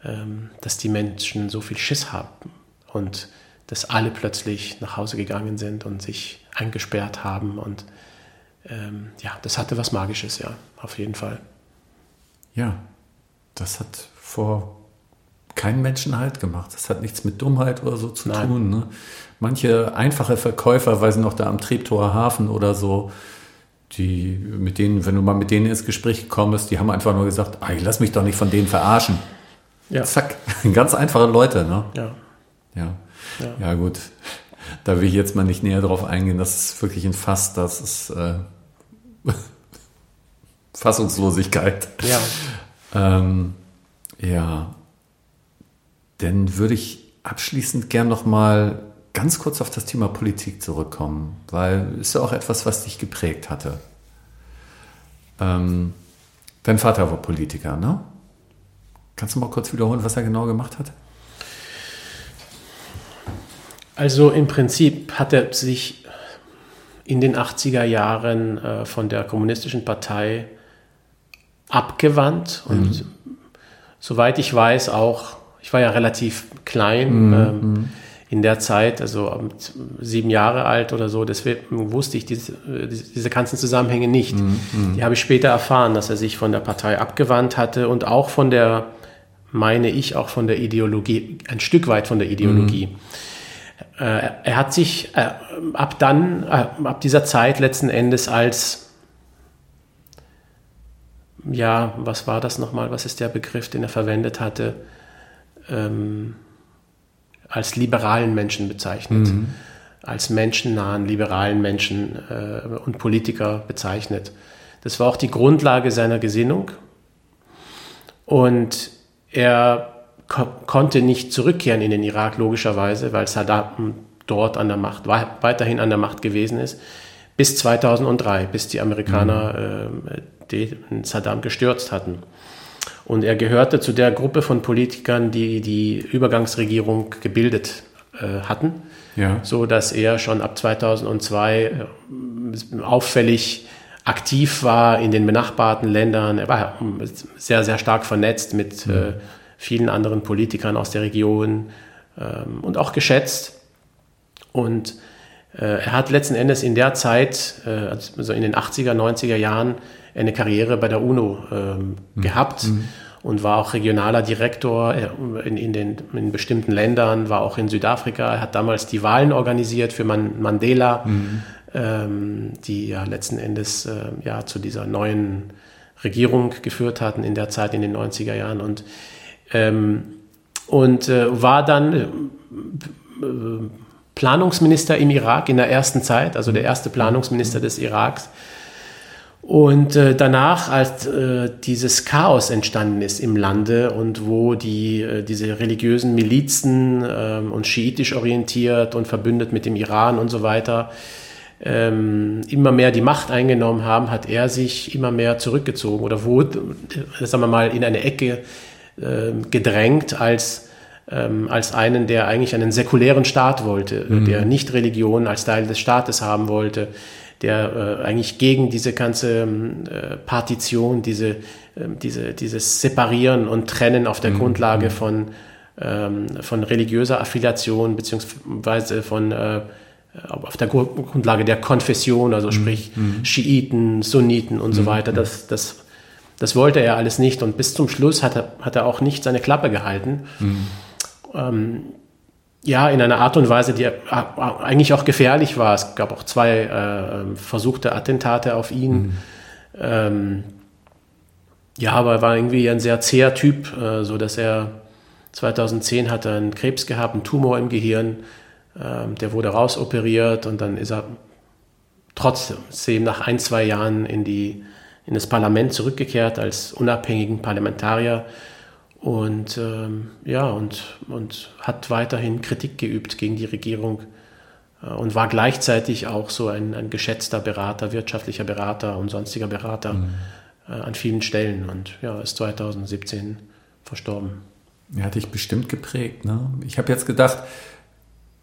Ähm, dass die Menschen so viel Schiss haben und dass alle plötzlich nach Hause gegangen sind und sich eingesperrt haben. Und ähm, ja, das hatte was Magisches, ja, auf jeden Fall. Ja, das hat vor keinen Menschen Halt gemacht. Das hat nichts mit Dummheit oder so zu Nein. tun. Ne? Manche einfache Verkäufer, weil sie noch da am Treptower Hafen oder so, die mit denen, wenn du mal mit denen ins Gespräch kommst, die haben einfach nur gesagt, ich lass mich doch nicht von denen verarschen. Ja. Zack, ganz einfache Leute, ne? Ja. Ja. Ja, ja gut. Da will ich jetzt mal nicht näher drauf eingehen. Das ist wirklich ein Fass, das ist äh, Fassungslosigkeit. Ja. Ähm, ja. Dann würde ich abschließend gern noch mal ganz kurz auf das Thema Politik zurückkommen, weil ist ja auch etwas, was dich geprägt hatte. Ähm, dein Vater war Politiker, ne? Kannst du mal kurz wiederholen, was er genau gemacht hat? Also im Prinzip hat er sich in den 80er Jahren äh, von der kommunistischen Partei abgewandt und mhm. soweit ich weiß, auch, ich war ja relativ klein. Mhm. Ähm, in der Zeit, also sieben Jahre alt oder so, deswegen wusste ich diese, diese ganzen Zusammenhänge nicht. Mhm. Die habe ich später erfahren, dass er sich von der Partei abgewandt hatte und auch von der, meine ich, auch von der Ideologie, ein Stück weit von der Ideologie. Mhm. Äh, er hat sich äh, ab dann, äh, ab dieser Zeit letzten Endes als, ja, was war das nochmal, was ist der Begriff, den er verwendet hatte? Ähm, als liberalen Menschen bezeichnet, mhm. als menschennahen liberalen Menschen äh, und Politiker bezeichnet. Das war auch die Grundlage seiner Gesinnung. Und er ko konnte nicht zurückkehren in den Irak, logischerweise, weil Saddam dort an der Macht, weiterhin an der Macht gewesen ist, bis 2003, bis die Amerikaner mhm. äh, Saddam gestürzt hatten. Und er gehörte zu der Gruppe von Politikern, die die Übergangsregierung gebildet äh, hatten, ja. so dass er schon ab 2002 äh, auffällig aktiv war in den benachbarten Ländern. Er war sehr, sehr stark vernetzt mit mhm. äh, vielen anderen Politikern aus der Region ähm, und auch geschätzt. Und äh, er hat letzten Endes in der Zeit, äh, also in den 80er, 90er Jahren, eine Karriere bei der UNO ähm, mhm. gehabt mhm. und war auch regionaler Direktor in, in, den, in bestimmten Ländern, war auch in Südafrika. Er hat damals die Wahlen organisiert für Man Mandela, mhm. Ähm, die ja letzten Endes äh, ja, zu dieser neuen Regierung geführt hatten in der Zeit in den 90er Jahren. Und, ähm, und äh, war dann äh, Planungsminister im Irak in der ersten Zeit, also der erste Planungsminister des Iraks. Und äh, danach, als äh, dieses Chaos entstanden ist im Lande und wo die, äh, diese religiösen Milizen ähm, und schiitisch orientiert und verbündet mit dem Iran und so weiter ähm, immer mehr die Macht eingenommen haben, hat er sich immer mehr zurückgezogen oder wurde, äh, sagen wir mal, in eine Ecke äh, gedrängt als ähm, als einen, der eigentlich einen säkulären Staat wollte, mhm. der nicht Religion als Teil des Staates haben wollte, der äh, eigentlich gegen diese ganze ähm, äh, Partition, diese, äh, diese, dieses Separieren und Trennen auf der mhm. Grundlage mhm. von, ähm, von religiöser Affiliation beziehungsweise von äh, auf der Grundlage der Konfession, also mhm. sprich mhm. Schiiten, Sunniten und so mhm. weiter, das, das, das wollte er alles nicht und bis zum Schluss hat er, hat er auch nicht seine Klappe gehalten. Mhm. Ähm, ja, in einer Art und Weise, die eigentlich auch gefährlich war. Es gab auch zwei äh, ähm, versuchte Attentate auf ihn. Mhm. Ähm, ja, aber er war irgendwie ein sehr zäher Typ, äh, so dass er 2010 hatte einen Krebs gehabt, einen Tumor im Gehirn. Ähm, der wurde rausoperiert und dann ist er trotzdem nach ein, zwei Jahren in, die, in das Parlament zurückgekehrt als unabhängigen Parlamentarier und ähm, ja, und, und hat weiterhin Kritik geübt gegen die Regierung äh, und war gleichzeitig auch so ein, ein geschätzter Berater, wirtschaftlicher Berater und sonstiger Berater mhm. äh, an vielen Stellen und ja, ist 2017 verstorben. Er hat dich bestimmt geprägt. Ne? Ich habe jetzt gedacht,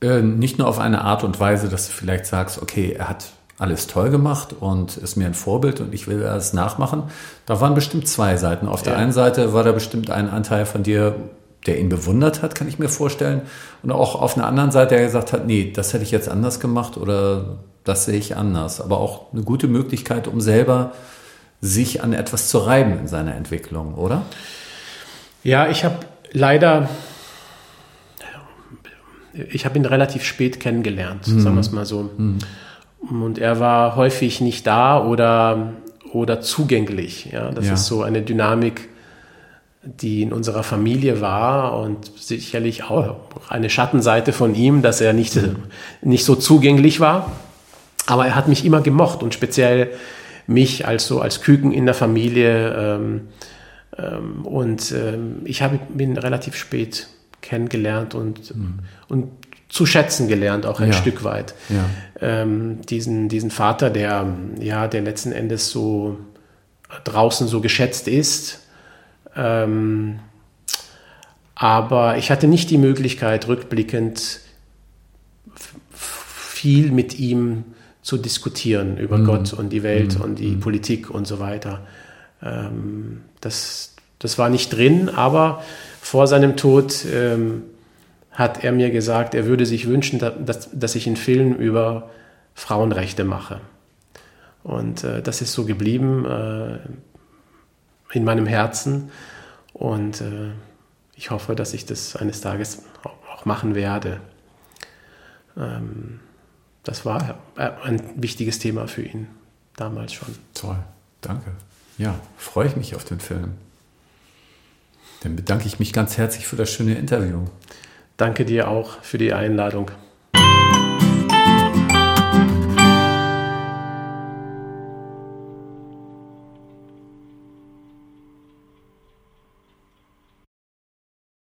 äh, nicht nur auf eine Art und Weise, dass du vielleicht sagst, okay, er hat alles toll gemacht und ist mir ein Vorbild und ich will das nachmachen. Da waren bestimmt zwei Seiten. Auf der einen Seite war da bestimmt ein Anteil von dir, der ihn bewundert hat, kann ich mir vorstellen. Und auch auf einer anderen Seite, der gesagt hat, nee, das hätte ich jetzt anders gemacht oder das sehe ich anders. Aber auch eine gute Möglichkeit, um selber sich an etwas zu reiben in seiner Entwicklung, oder? Ja, ich habe leider, ich habe ihn relativ spät kennengelernt, mhm. sagen wir es mal so. Mhm. Und er war häufig nicht da oder, oder zugänglich. Ja, das ja. ist so eine Dynamik, die in unserer Familie war und sicherlich auch eine Schattenseite von ihm, dass er nicht, nicht so zugänglich war. Aber er hat mich immer gemocht und speziell mich als so als Küken in der Familie. Ähm, ähm, und ähm, ich habe ihn relativ spät kennengelernt und, mhm. und zu schätzen gelernt, auch ein ja. Stück weit. Ja. Ähm, diesen, diesen Vater, der, ja, der letzten Endes so draußen so geschätzt ist. Ähm, aber ich hatte nicht die Möglichkeit, rückblickend viel mit ihm zu diskutieren über mhm. Gott und die Welt mhm. und die mhm. Politik und so weiter. Ähm, das, das war nicht drin, aber vor seinem Tod ähm, hat er mir gesagt, er würde sich wünschen, dass, dass ich einen Film über Frauenrechte mache. Und äh, das ist so geblieben äh, in meinem Herzen. Und äh, ich hoffe, dass ich das eines Tages auch machen werde. Ähm, das war äh, ein wichtiges Thema für ihn damals schon. Toll, danke. Ja, freue ich mich auf den Film. Dann bedanke ich mich ganz herzlich für das schöne Interview. Danke dir auch für die Einladung.